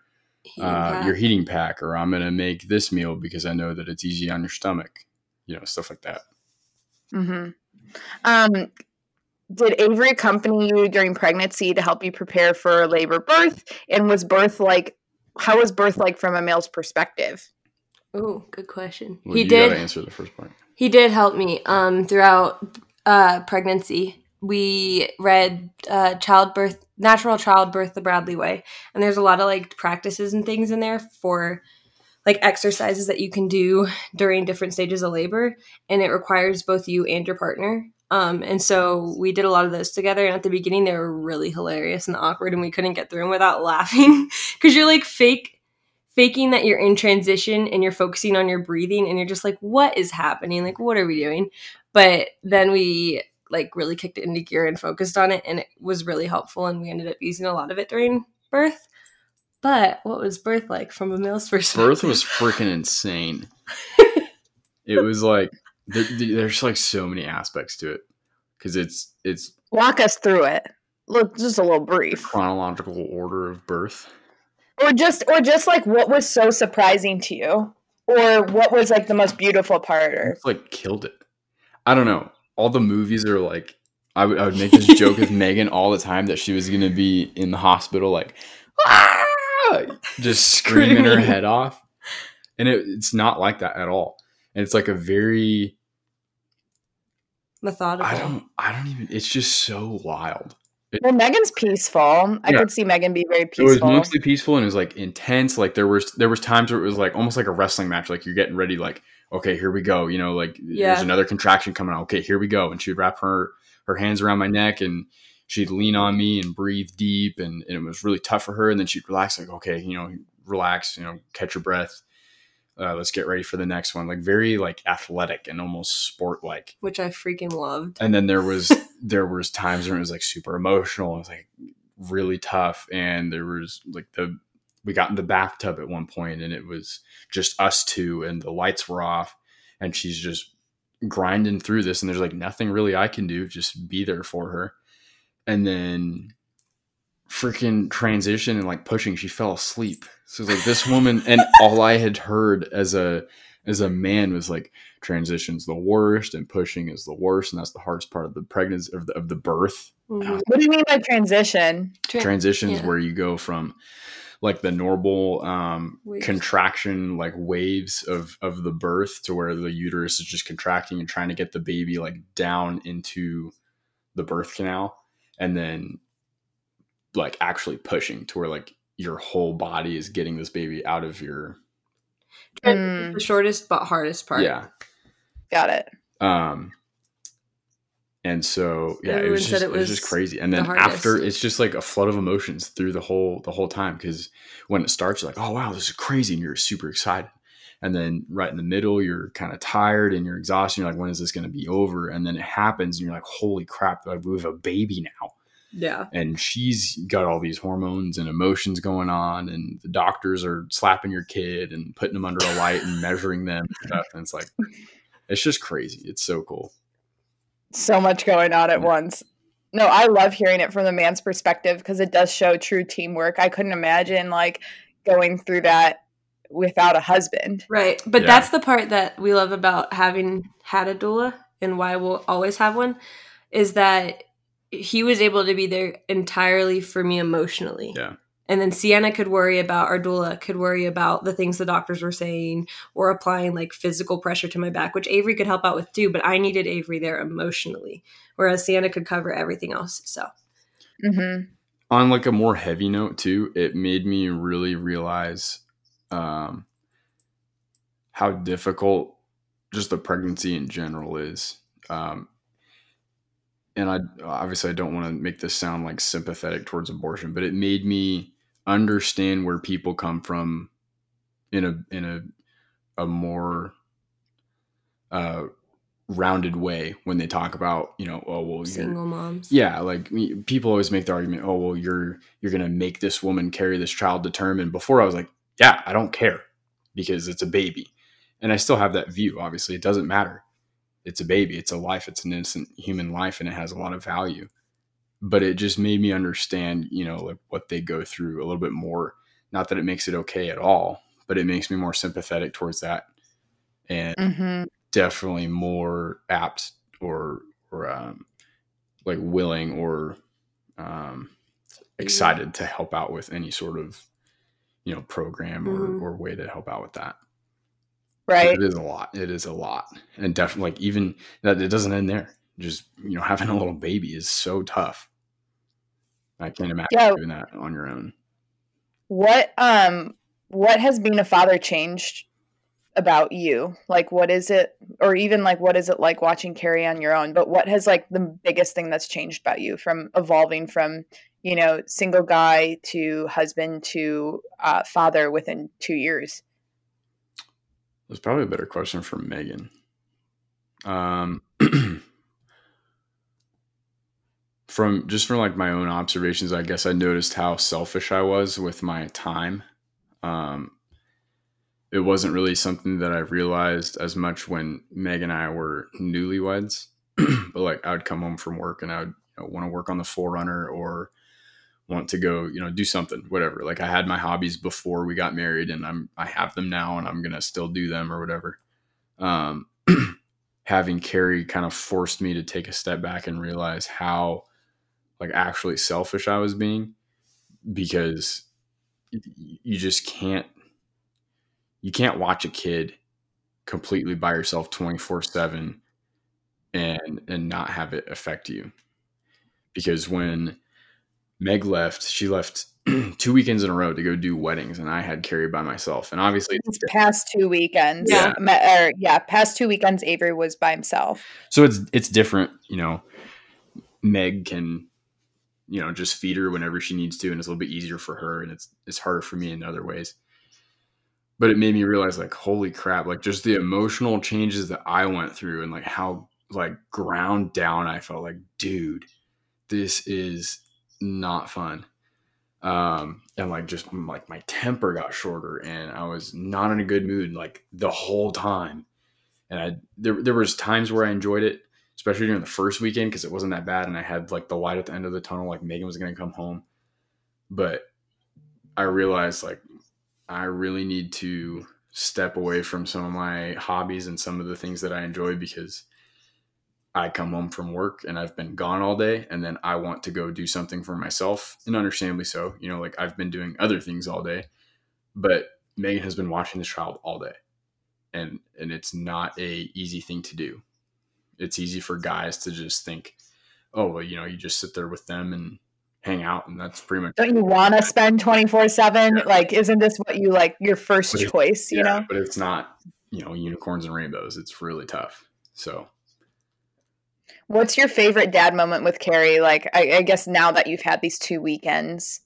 uh your heating pack or i'm gonna make this meal because i know that it's easy on your stomach you know stuff like that Mm-hmm. Um, did Avery accompany you during pregnancy to help you prepare for labor birth? And was birth like, how was birth like from a male's perspective? Oh, good question. Well, he you did. gotta answer the first part He did help me um, throughout uh, pregnancy. We read uh, childbirth, natural childbirth, the Bradley way, and there's a lot of like practices and things in there for like exercises that you can do during different stages of labor, and it requires both you and your partner. Um, and so we did a lot of those together. And at the beginning, they were really hilarious and awkward, and we couldn't get through them without laughing because you're like fake faking that you're in transition and you're focusing on your breathing and you're just like what is happening like what are we doing but then we like really kicked it into gear and focused on it and it was really helpful and we ended up using a lot of it during birth but what was birth like from a male's perspective birth was freaking insane it was like there, there's like so many aspects to it because it's it's Walk us through it. Look, just a little brief, chronological order of birth or just, or just like what was so surprising to you, or what was like the most beautiful part? Or It's like killed it. I don't know. All the movies are like I would, I would make this joke with Megan all the time that she was gonna be in the hospital like "Ah!" just screaming her head off. And it, it's not like that at all. And it's like a very Methodical. I don't I don't even it's just so wild. well, Megan's peaceful. I Yeah. could see Megan be very peaceful. It was peaceful. mostly peaceful and it was like intense. Like there was there was times where it was like almost like a wrestling match. Like you're getting ready, like okay, here we go. You know, like Yeah. there's another contraction coming on. Okay, here we go. And she'd wrap her her hands around my neck and she'd lean on me and breathe deep and, and it was really tough for her. And then she'd relax, like okay, you know, relax, you know, catch your breath. Uh, let's get ready for the next one. Like very like athletic and almost sport like which I freaking loved. and then there was there was times when it was like super emotional it was like really tough and there was like the we got in the bathtub at one point and it was just us two and the lights were off and she's just grinding through this and there's like nothing really i can do just be there for her and then freaking transition and like pushing she fell asleep so it's like this woman and all i had heard as a as a man was like transition's the worst and pushing is the worst and that's the hardest part of the pregnancy of the, of the birth Mhm. what do you mean by transition? Tra- transitions yeah. where you go from like the normal um, contraction like waves of of the birth to where the uterus is just contracting and trying to get the baby like down into the birth canal and then like actually pushing to where like your whole body is getting this baby out of your Mm. The shortest but hardest part. yeah Got it. um and so yeah it was just it it was, was just crazy and then hardest. after it's just like a flood of emotions through the whole the whole time because when it starts you're like oh wow this is crazy and you're super excited and then right in the middle you're kind of tired and you're exhausted you're like when is this going to be over and then it happens and you're like holy crap like we have a baby now Yeah. and she's got all these hormones and emotions going on and the doctors are slapping your kid and putting them under a light and measuring them and stuff and it's like it's just crazy it's so cool So much going on at once. No, I love hearing it from the man's perspective because it does show true teamwork. I couldn't imagine like going through that without a husband. Right. But Yeah. that's the part that we love about having had a doula and why we'll always have one is that he was able to be there entirely for me emotionally. Yeah. And then Sienna could worry about, our doula could worry about the things the doctors were saying or applying like physical pressure to my back, which Avery could help out with too. But I needed Avery there emotionally, whereas Sienna could cover everything else. So, hmm on like a more heavy note too it made me really realize um how difficult just the pregnancy in general is um and i obviously i don't want to make this sound like sympathetic towards abortion but it made me understand where people come from in a in a a more uh rounded way when they talk about you know oh well single moms. yeah like people always make the argument oh well you're you're gonna make this woman carry this child to term and before i was like yeah i don't care because it's a baby. And i still have that view obviously. It doesn't matter. It's a baby. It's a life. It's an innocent human life and it has a lot of value. But it just made me understand you know like what they go through a little bit more. Not that it makes it okay at all but it makes me more sympathetic towards that and hmm definitely more apt or or um, like willing or um, excited to help out with any sort of you know program or, or way to help out with that. Right. It is a lot. It is a lot, and definitely like even that it doesn't end there. Just you know having a little baby is so tough. I can't imagine Yeah. doing that on your own. What um what has being a father changed about you? Like what is it or even like what is it like watching Carrie on your own? But what has like the biggest thing that's changed about you from evolving from, you know, single guy to husband to uh, father within 2 years? That's probably a better question for Megan. Um, from just from like my own observations, I guess I noticed how selfish I was with my time. Um, it wasn't really something that I realized as much when Meg and I were newlyweds. but like, I would come home from work and I would you know, want to work on the Forerunner or want to go, you know, do something, whatever. Like I had my hobbies before we got married and I'm I have them now and I'm gonna still do them or whatever. Um having Carrie kind of forced me to take a step back and realize how like actually selfish I was being because you just can't you can't watch a kid completely by yourself 24/7 and and not have it affect you. Because when Meg left, she left two weekends in a row to go do weddings and I had Carrie by myself. And obviously These past two weekends. Yeah. Or, er, yeah, past two weekends Avery was by himself. so it's it's different, you know. Meg can you know just feed her whenever she needs to and it's a little bit easier for her and it's it's harder for me in other ways but it made me realize like holy crap like just the emotional changes that i went through and like how like ground down i felt like dude this is not fun um and like just like my temper got shorter and i was not in a good mood like the whole time and i there, there was times where i enjoyed it especially during the first weekend because it wasn't that bad and I had like the light at the end of the tunnel, like Megan was going to come home. But I realized like I really need to step away from some of my hobbies and some of the things that I enjoy because I come home from work and I've been gone all day and then I want to go do something for myself and understandably so. You know, like I've been doing other things all day, but Megan has been watching this child all day. And and it's not a easy thing to do it's easy for guys to just think, oh, well, you know, you just sit there with them and hang out, and that's pretty much. Don't you want to spend 24 7? Like, isn't this what you like your first choice, you know? but it's not, you know, unicorns and rainbows. It's really tough. So, What's your favorite dad moment with Carrie? Like, I, I guess now that you've had these two weekends.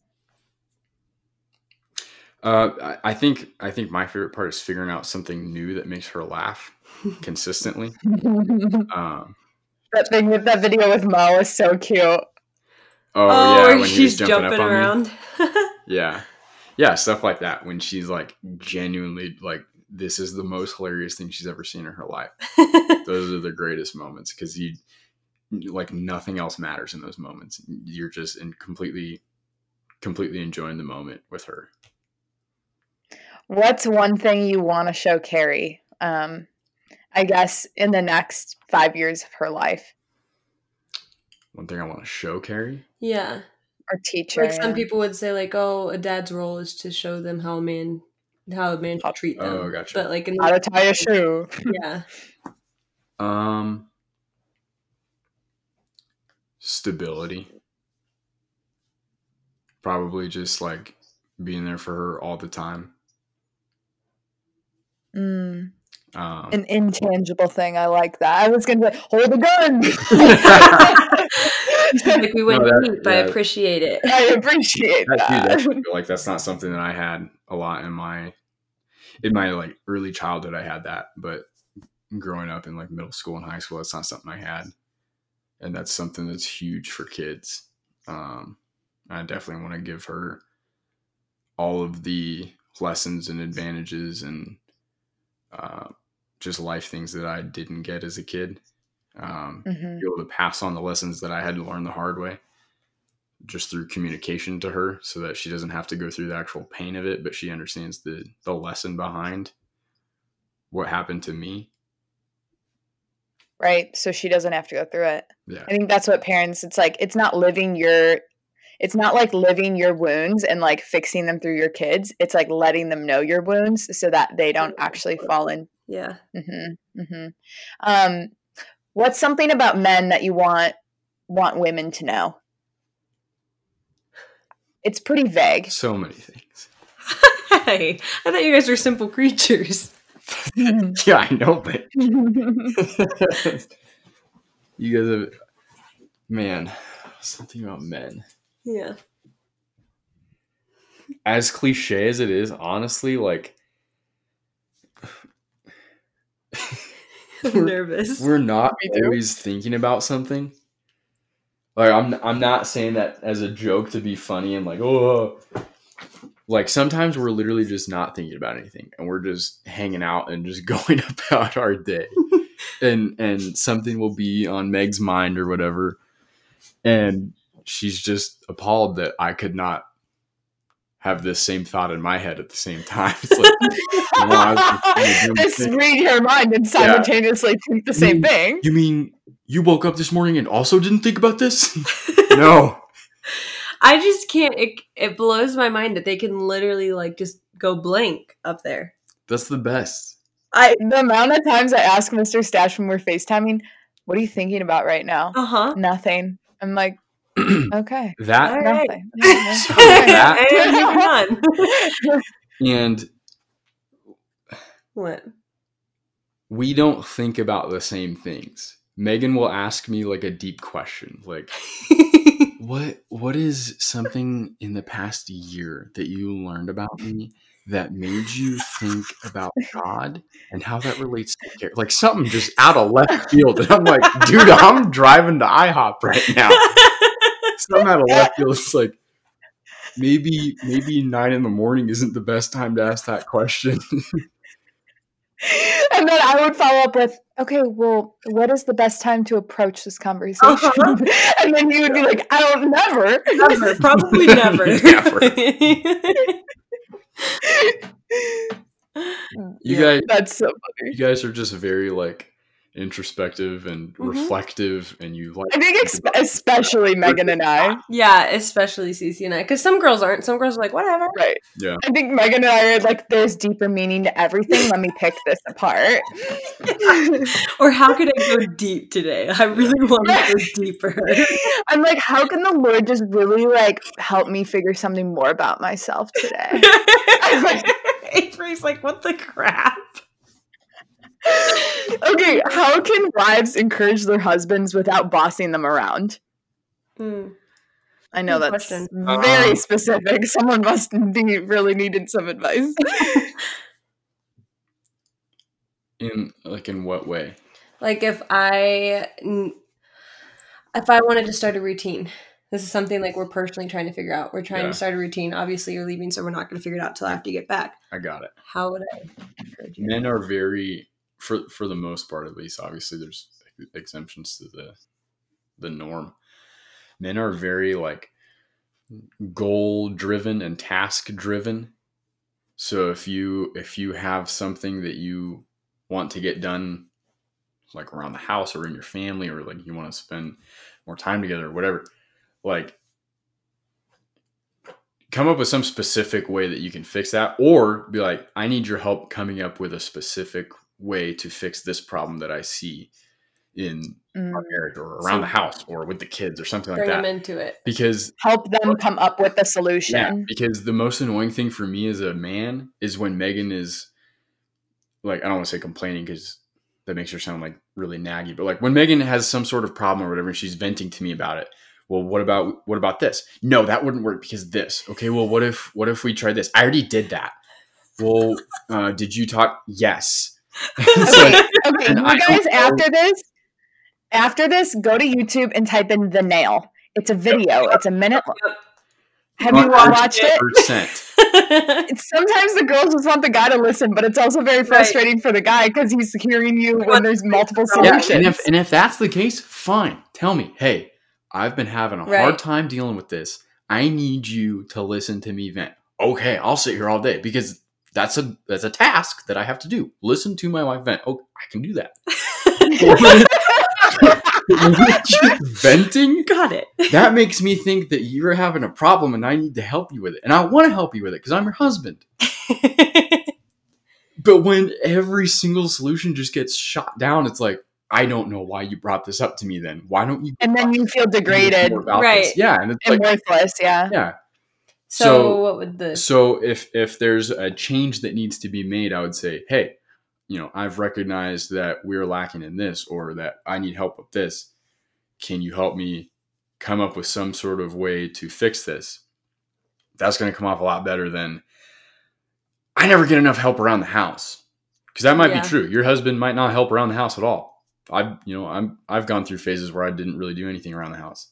uh, I, I think I think my favorite part is figuring out something new that makes her laugh consistently. that Um, thing with that video with Mo is so cute. oh, Oh, yeah, when she's jumping, jumping, up on around. Yeah, yeah, stuff like that. When she's like genuinely like, this is the most hilarious thing she's ever seen in her life. those are the greatest moments because you like nothing else matters in those moments you're just in completely completely enjoying the moment with her What's one thing you want to show Carrie? Um, I guess in the next five years of her life one thing i want to show carrie yeah. or teach her. Like some people would say, like, oh, a dad's role is to show them how a man, how a man should treat them. Oh, gotcha. But like, in how to tie a shoe. yeah, um stability probably just like being there for her all the time Mm, um an intangible thing. I like that. I was going to say, hold the gun. like we went No, that- deep. I appreciate it. I appreciate that that. definitely feel like that's not something that I had a lot in my in my like early childhood. I had that, but growing up in like middle school and high school, that's not something I had, and that's something that's huge for kids. Um, I definitely want to give her all of the lessons and advantages and uh, just life things that I didn't get as a kid. Um, Mhm. be able to pass on the lessons that I had to learn the hard way just through communication to her so that she doesn't have to go through the actual pain of it, but she understands the, the lesson behind what happened to me. Right. So she doesn't have to go through it. Yeah. I think that's what parents, it's like, it's not living your, it's not like living your wounds and like fixing them through your kids. It's like letting them know your wounds so that they don't actually fall in. Yeah. hmm hmm Um, what's something about men that you want want women to know? It's pretty vague. So many things. Hey, I thought you guys were simple creatures. Yeah, I know, but you guys have, man, something about men. Yeah. As cliche as it is, honestly, like, I'm nervous. we're not always thinking about something. Like I'm I'm not saying that as a joke to be funny and like oh like sometimes we're literally just not thinking about anything and we're just hanging out and just going about our day. and and something will be on Meg's mind or whatever. And she's just appalled that I could not have this same thought in my head at the same time. It's like, you know, I just trying to do my Just thing. read your mind and simultaneously think the same Mm. thing. you mean you woke up this morning and also didn't think about this? no. I just can't. It, it blows my mind that they can literally like just go blank up there. That's the best. I the amount of times I ask Mr. Stash when we're FaceTiming, what are you thinking about right now? Uh huh. Nothing. I'm like, okay. That All right. Nothing. So that- and and what? we don't think about the same things. Megan will ask me like a deep question, like what what is something in the past year that you learned about me that made you think about God and how that relates to care? Like something just out of left field. And I'm like, dude, I'm driving to IHOP right now. Something out of left field. It's like maybe maybe nine in the morning isn't the best time to ask that question. and then I would follow up with, okay, well, what is the best time to approach this conversation? Uh-huh. and then you would be like, I don't never. never. Probably never. Never. You guys That's so funny. you guys are just very like introspective and Mhm. reflective and you like I think ex- especially Megan and I. yeah, especially Cece and I, because some girls aren't. Some girls are like, whatever. Right. Yeah. I think Megan and I are like, there's deeper meaning to everything. Let me pick this apart. Or how could I go deep today? I really want to go deeper. I'm like, how can the Lord just really like help me figure something more about myself today? Avery's like, what the crap? Okay, how can wives encourage their husbands without bossing them around? Hmm. I know Good that's question. very Um, specific. Someone must be really needed some advice. in like in what way? Like if I if I wanted to start a routine. This is something like we're personally trying to figure out. We're trying Yeah. to start a routine. Obviously, you're leaving, so we're not going to figure it out till after you get back. I got it. How would I encourage you? Men are very for for the most part at least, obviously there's exemptions to the the norm. Men are very like goal driven and task driven. So if you if you have something that you want to get done like around the house or in your family or like you want to spend more time together or whatever, like come up with some specific way that you can fix that or be like I need your help coming up with a specific way to fix this problem that I see in Mm. our marriage or around the house or with the kids or something like Bring them that. into it. Because Help them come up with a yeah, solution. because the most annoying thing for me as a man is when Megan is like I don't want to say complaining because that makes her sound like really naggy, but like when Megan has some sort of problem or whatever, and she's venting to me about it. Well, what about what about this? No, that wouldn't work because this. Okay, well, what if what if we tried this? I already did that. Well, uh, did you talk? Yes. It's Okay, okay, you guys, after this, after this, go to YouTube and type in the nail. It's a video. It's a minute. long. Have you all watched it? It's, sometimes the girls just want the guy to listen, but it's also very frustrating for the guy because he's hearing you when there's multiple Yeah, solutions. and if and if that's the case, fine. Tell me, hey, I've been having a Right. hard time dealing with this. I need you to listen to me vent. Okay, I'll sit here all day because that's a that's a task that I have to do. Listen to my wife vent. Oh, I can do that. Venting Got it. that makes me think that you're having a problem and I need to help you with it, and I want to help you with it because I'm your husband. But when every single solution just gets shot down, it's like, I don't know why you brought this up to me then. Why don't you and then you feel degraded Right. this? Yeah. And it's and like, worthless. Yeah. yeah. So, So- what would the So if if there's a change that needs to be made, I would say, hey, you know, I've recognized that we're lacking in this or that I need help with this. Can you help me come up with some sort of way to fix this? That's going to come off a lot better than I never get enough help around the house. Cuz that might Yeah. be true. Your husband might not help around the house at all. I've you know, I'm I've gone through phases where I didn't really do anything around the house.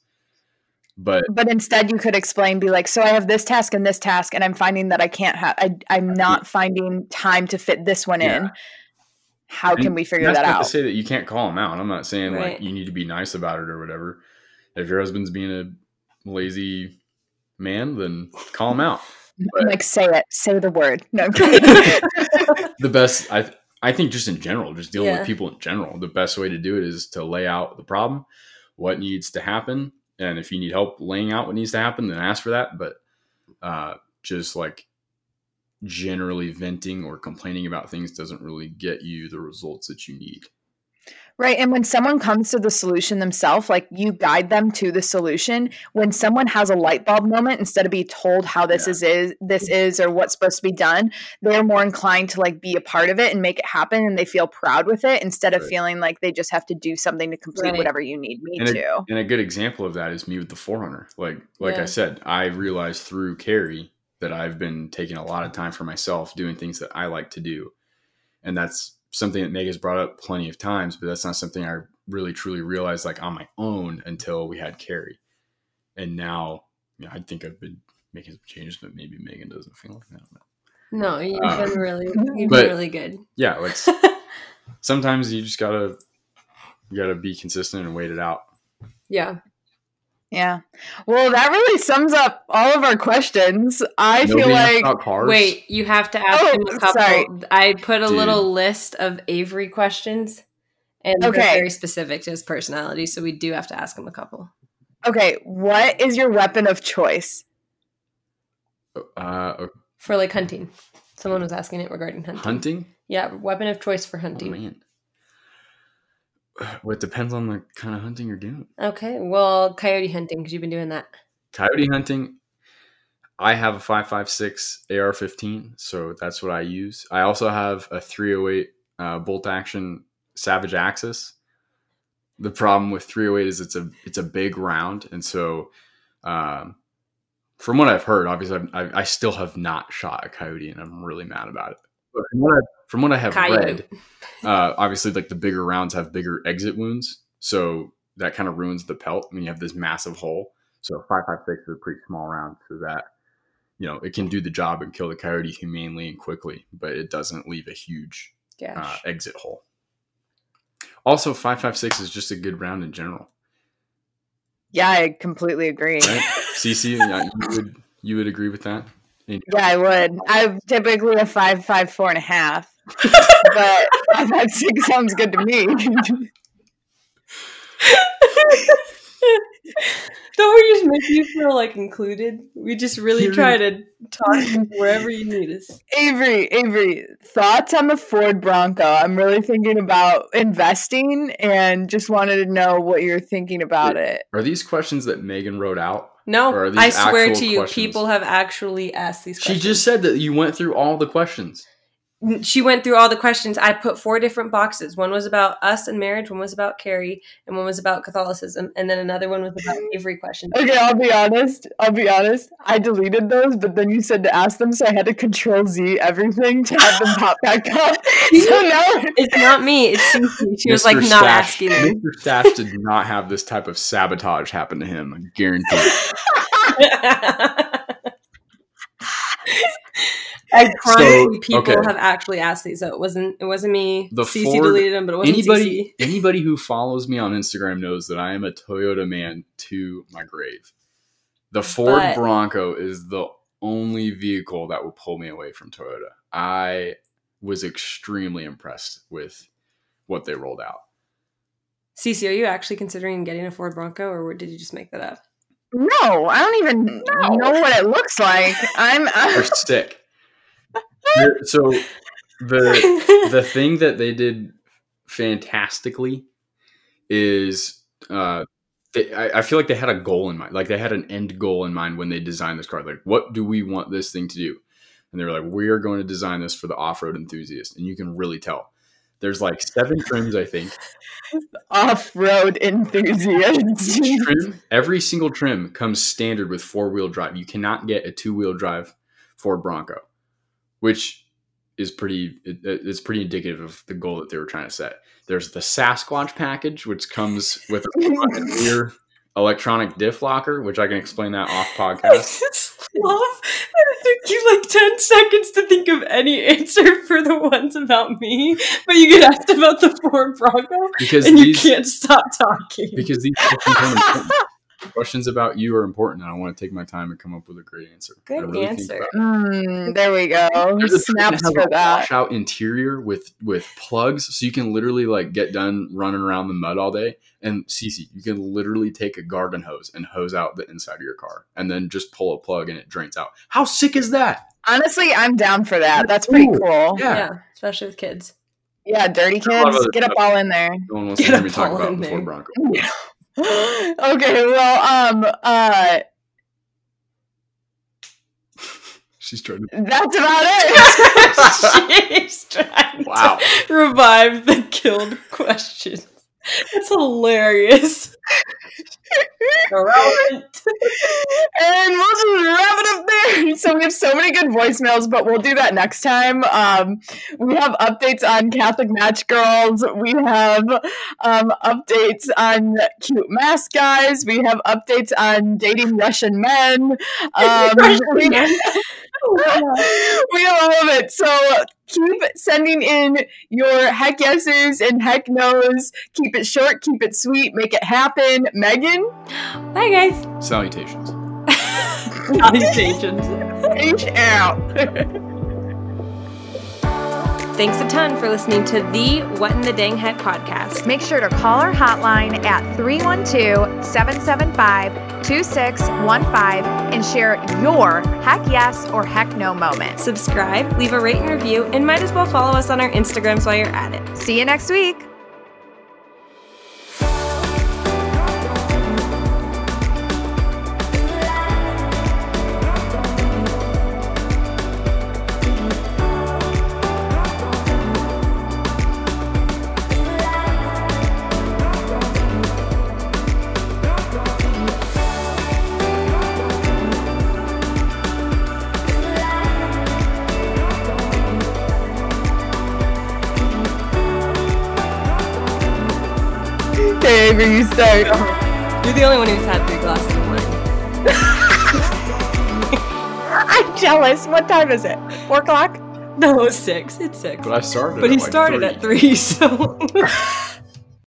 But But instead, you could explain, be like, so I have this task and this task, and I'm finding that I can't have, I, I'm not finding time to fit this one in. Yeah. How can we figure that's that not out? to say that you can't call him out. I'm not saying Right. like you need to be nice about it or whatever. If your husband's being a lazy man, then call him out. I'm like, say it, say the word. No, I'm kidding. The best, I I think, just in general, just dealing Yeah. with people in general, the best way to do it is to lay out the problem, what needs to happen, and if you need help laying out what needs to happen, then ask for that. But uh, just like generally venting or complaining about things doesn't really get you the results that you need. Right. And when someone comes to the solution themselves, like you guide them to the solution. When someone has a light bulb moment, instead of being told how this Yeah. is, is this mm-hmm. is or what's supposed to be done, they're more inclined to like be a part of it and make it happen and they feel proud with it instead of Right. feeling like they just have to do something to complete Right. whatever you need me And to. And a good example of that is me with the Forerunner. Like like Yeah. I said, I realized through Carrie that I've been taking a lot of mm-hmm. time for myself doing things that I like to do. And that's something that Meg has brought up plenty of times, but that's not something I really truly realized like on my own until we had Carrie. And now, you know, I think I've been making some changes, but maybe Megan doesn't feel like that. No, you've Uh, been really, you've but- been really good. yeah, like sometimes you just gotta you gotta be consistent and wait it out. yeah. Yeah. Well, that really sums up all of our questions. I Nobody feel like. Wait, you have to ask Oh, him a couple. sorry. I put a Dude. little list of Avery questions, and they're very specific to his personality, so we do have to ask him a couple. okay, what is your weapon of choice? uh, For like hunting. Someone was asking it regarding hunting. hunting. Yeah, weapon of choice for Oh hunting. man. Well, it depends on the kind of hunting you're doing. okay, well, coyote hunting because you've been doing that. Coyote hunting, I have a 556 AR-15, so that's what I use. I also have a 308 uh, bolt action Savage Axis. The problem with 308 is it's a it's a big round, and so um, from what I've heard, obviously I've, I, I still have not shot a coyote, and I'm really mad about it. But from what I, from what I have Coyote. read, uh, obviously like the bigger rounds have bigger exit wounds, so that kind of ruins the pelt when you have this massive hole. So five five six is a pretty small round, so that you know it can do the job and kill the coyote humanely and quickly, but it doesn't leave a huge uh, exit hole. Also, five five six is just a good round in general, Yeah, I completely agree. right? CC, yeah, you would you would agree with that? Yeah, I would. I'm typically a five, five, four and a half, but five, five, six sounds good to me. Don't we just make you feel like included? We just really try to talk wherever you need us. Avery, Avery, thoughts on the Ford Bronco? I'm really thinking about investing, and just wanted to know what you're thinking about it. Are these questions that Megan wrote out? No, I swear to you, questions? people have actually asked these questions. She just said that you went through all the questions. She went through all the questions. I put four different boxes. One was about us and marriage, one was about Carrie, and one was about Catholicism, and then another one was about Avery questions. Okay, I'll be honest. I'll be honest. I deleted those, but then you said to ask them, so I had to Control Z everything to have them pop back up. So now It's not me. It's Cece. She was Mr. like not asking me. Mr. Stash did not have this type of sabotage happen to him. I guarantee. it. I promise you, people okay. have actually asked these. So it wasn't. It wasn't me. The Cece Ford- deleted them, but it wasn't Anybody, CC. anybody who follows me on Instagram knows that I am a Toyota man to my grave. The Ford But- Bronco is the only vehicle that will pull me away from Toyota. I was extremely impressed with what they rolled out. Cece, are you actually considering getting a Ford Bronco, or did you just make that up? no, I don't even know what it looks like. I'm. They're uh, I'm sick. So the the thing that they did fantastically is uh they, I, I feel like they had a goal in mind like they had an end goal in mind when they designed this car like what do we want this thing to do? And they were like we are going to design this for the off-road enthusiast and you can really tell. There's like seven trims i think. Off-road enthusiast. trim every single trim comes standard with four-wheel drive. You cannot get a two-wheel drive ford bronco which is pretty it, it's pretty indicative of the goal that they were trying to set there's the sasquatch package which comes with a rear electronic diff locker which i can explain that off I podcast just love that it took you like 10 seconds to think of any answer for the ones about me, but you get asked about the Ford Bronco because and you can't stop talking. because these questions aren't important. questions about you are important, and I want to take my time and come up with a great answer. Good really answer. Mm, there we go. There's a train Snaps that has for a that. washout interior with with plugs, so you can literally like get done running around the mud all day. And Cece, you can literally take a garden hose and hose out the inside of your car, and then just pull a plug and it drains out. How sick is that? Honestly, I'm down for that. That's pretty Ooh, cool. Yeah. Yeah, especially with kids. Yeah, dirty a lot of kids, other get up all in there. No one wants Get to hear me talk about in before there. Bronco. Okay, well, um, uh, She's trying to. that's about it. She's trying Wow. to revive the killed questions. That's hilarious. Irrelevant. and we'll just wrap it up there. So we have so many good voicemails, but we'll do that next time. Um, we have updates on Catholic Match Girls. We have um, updates on cute mask guys. We have updates on dating Russian men. Um, we, Oh, we have all of it. So keep sending in your heck yeses and heck nos. Keep it short, keep it sweet, make it happen. Megan, Bye, guys. Salutations. Salutations. reach out. Thanks a ton for listening to the What in the Dang Heck podcast. Make sure to call our hotline at 312 775 2615 and share your heck yes or heck no moment. Subscribe, leave a rate and review, and might as well follow us on our Instagrams while you're at it. See you next week. Okay, Avery, you start. You're the only one who's had three glasses of wine. I'm jealous. What time is it? Four o'clock? No, it's six. It's six. But I started. But at he like started three. at three, so.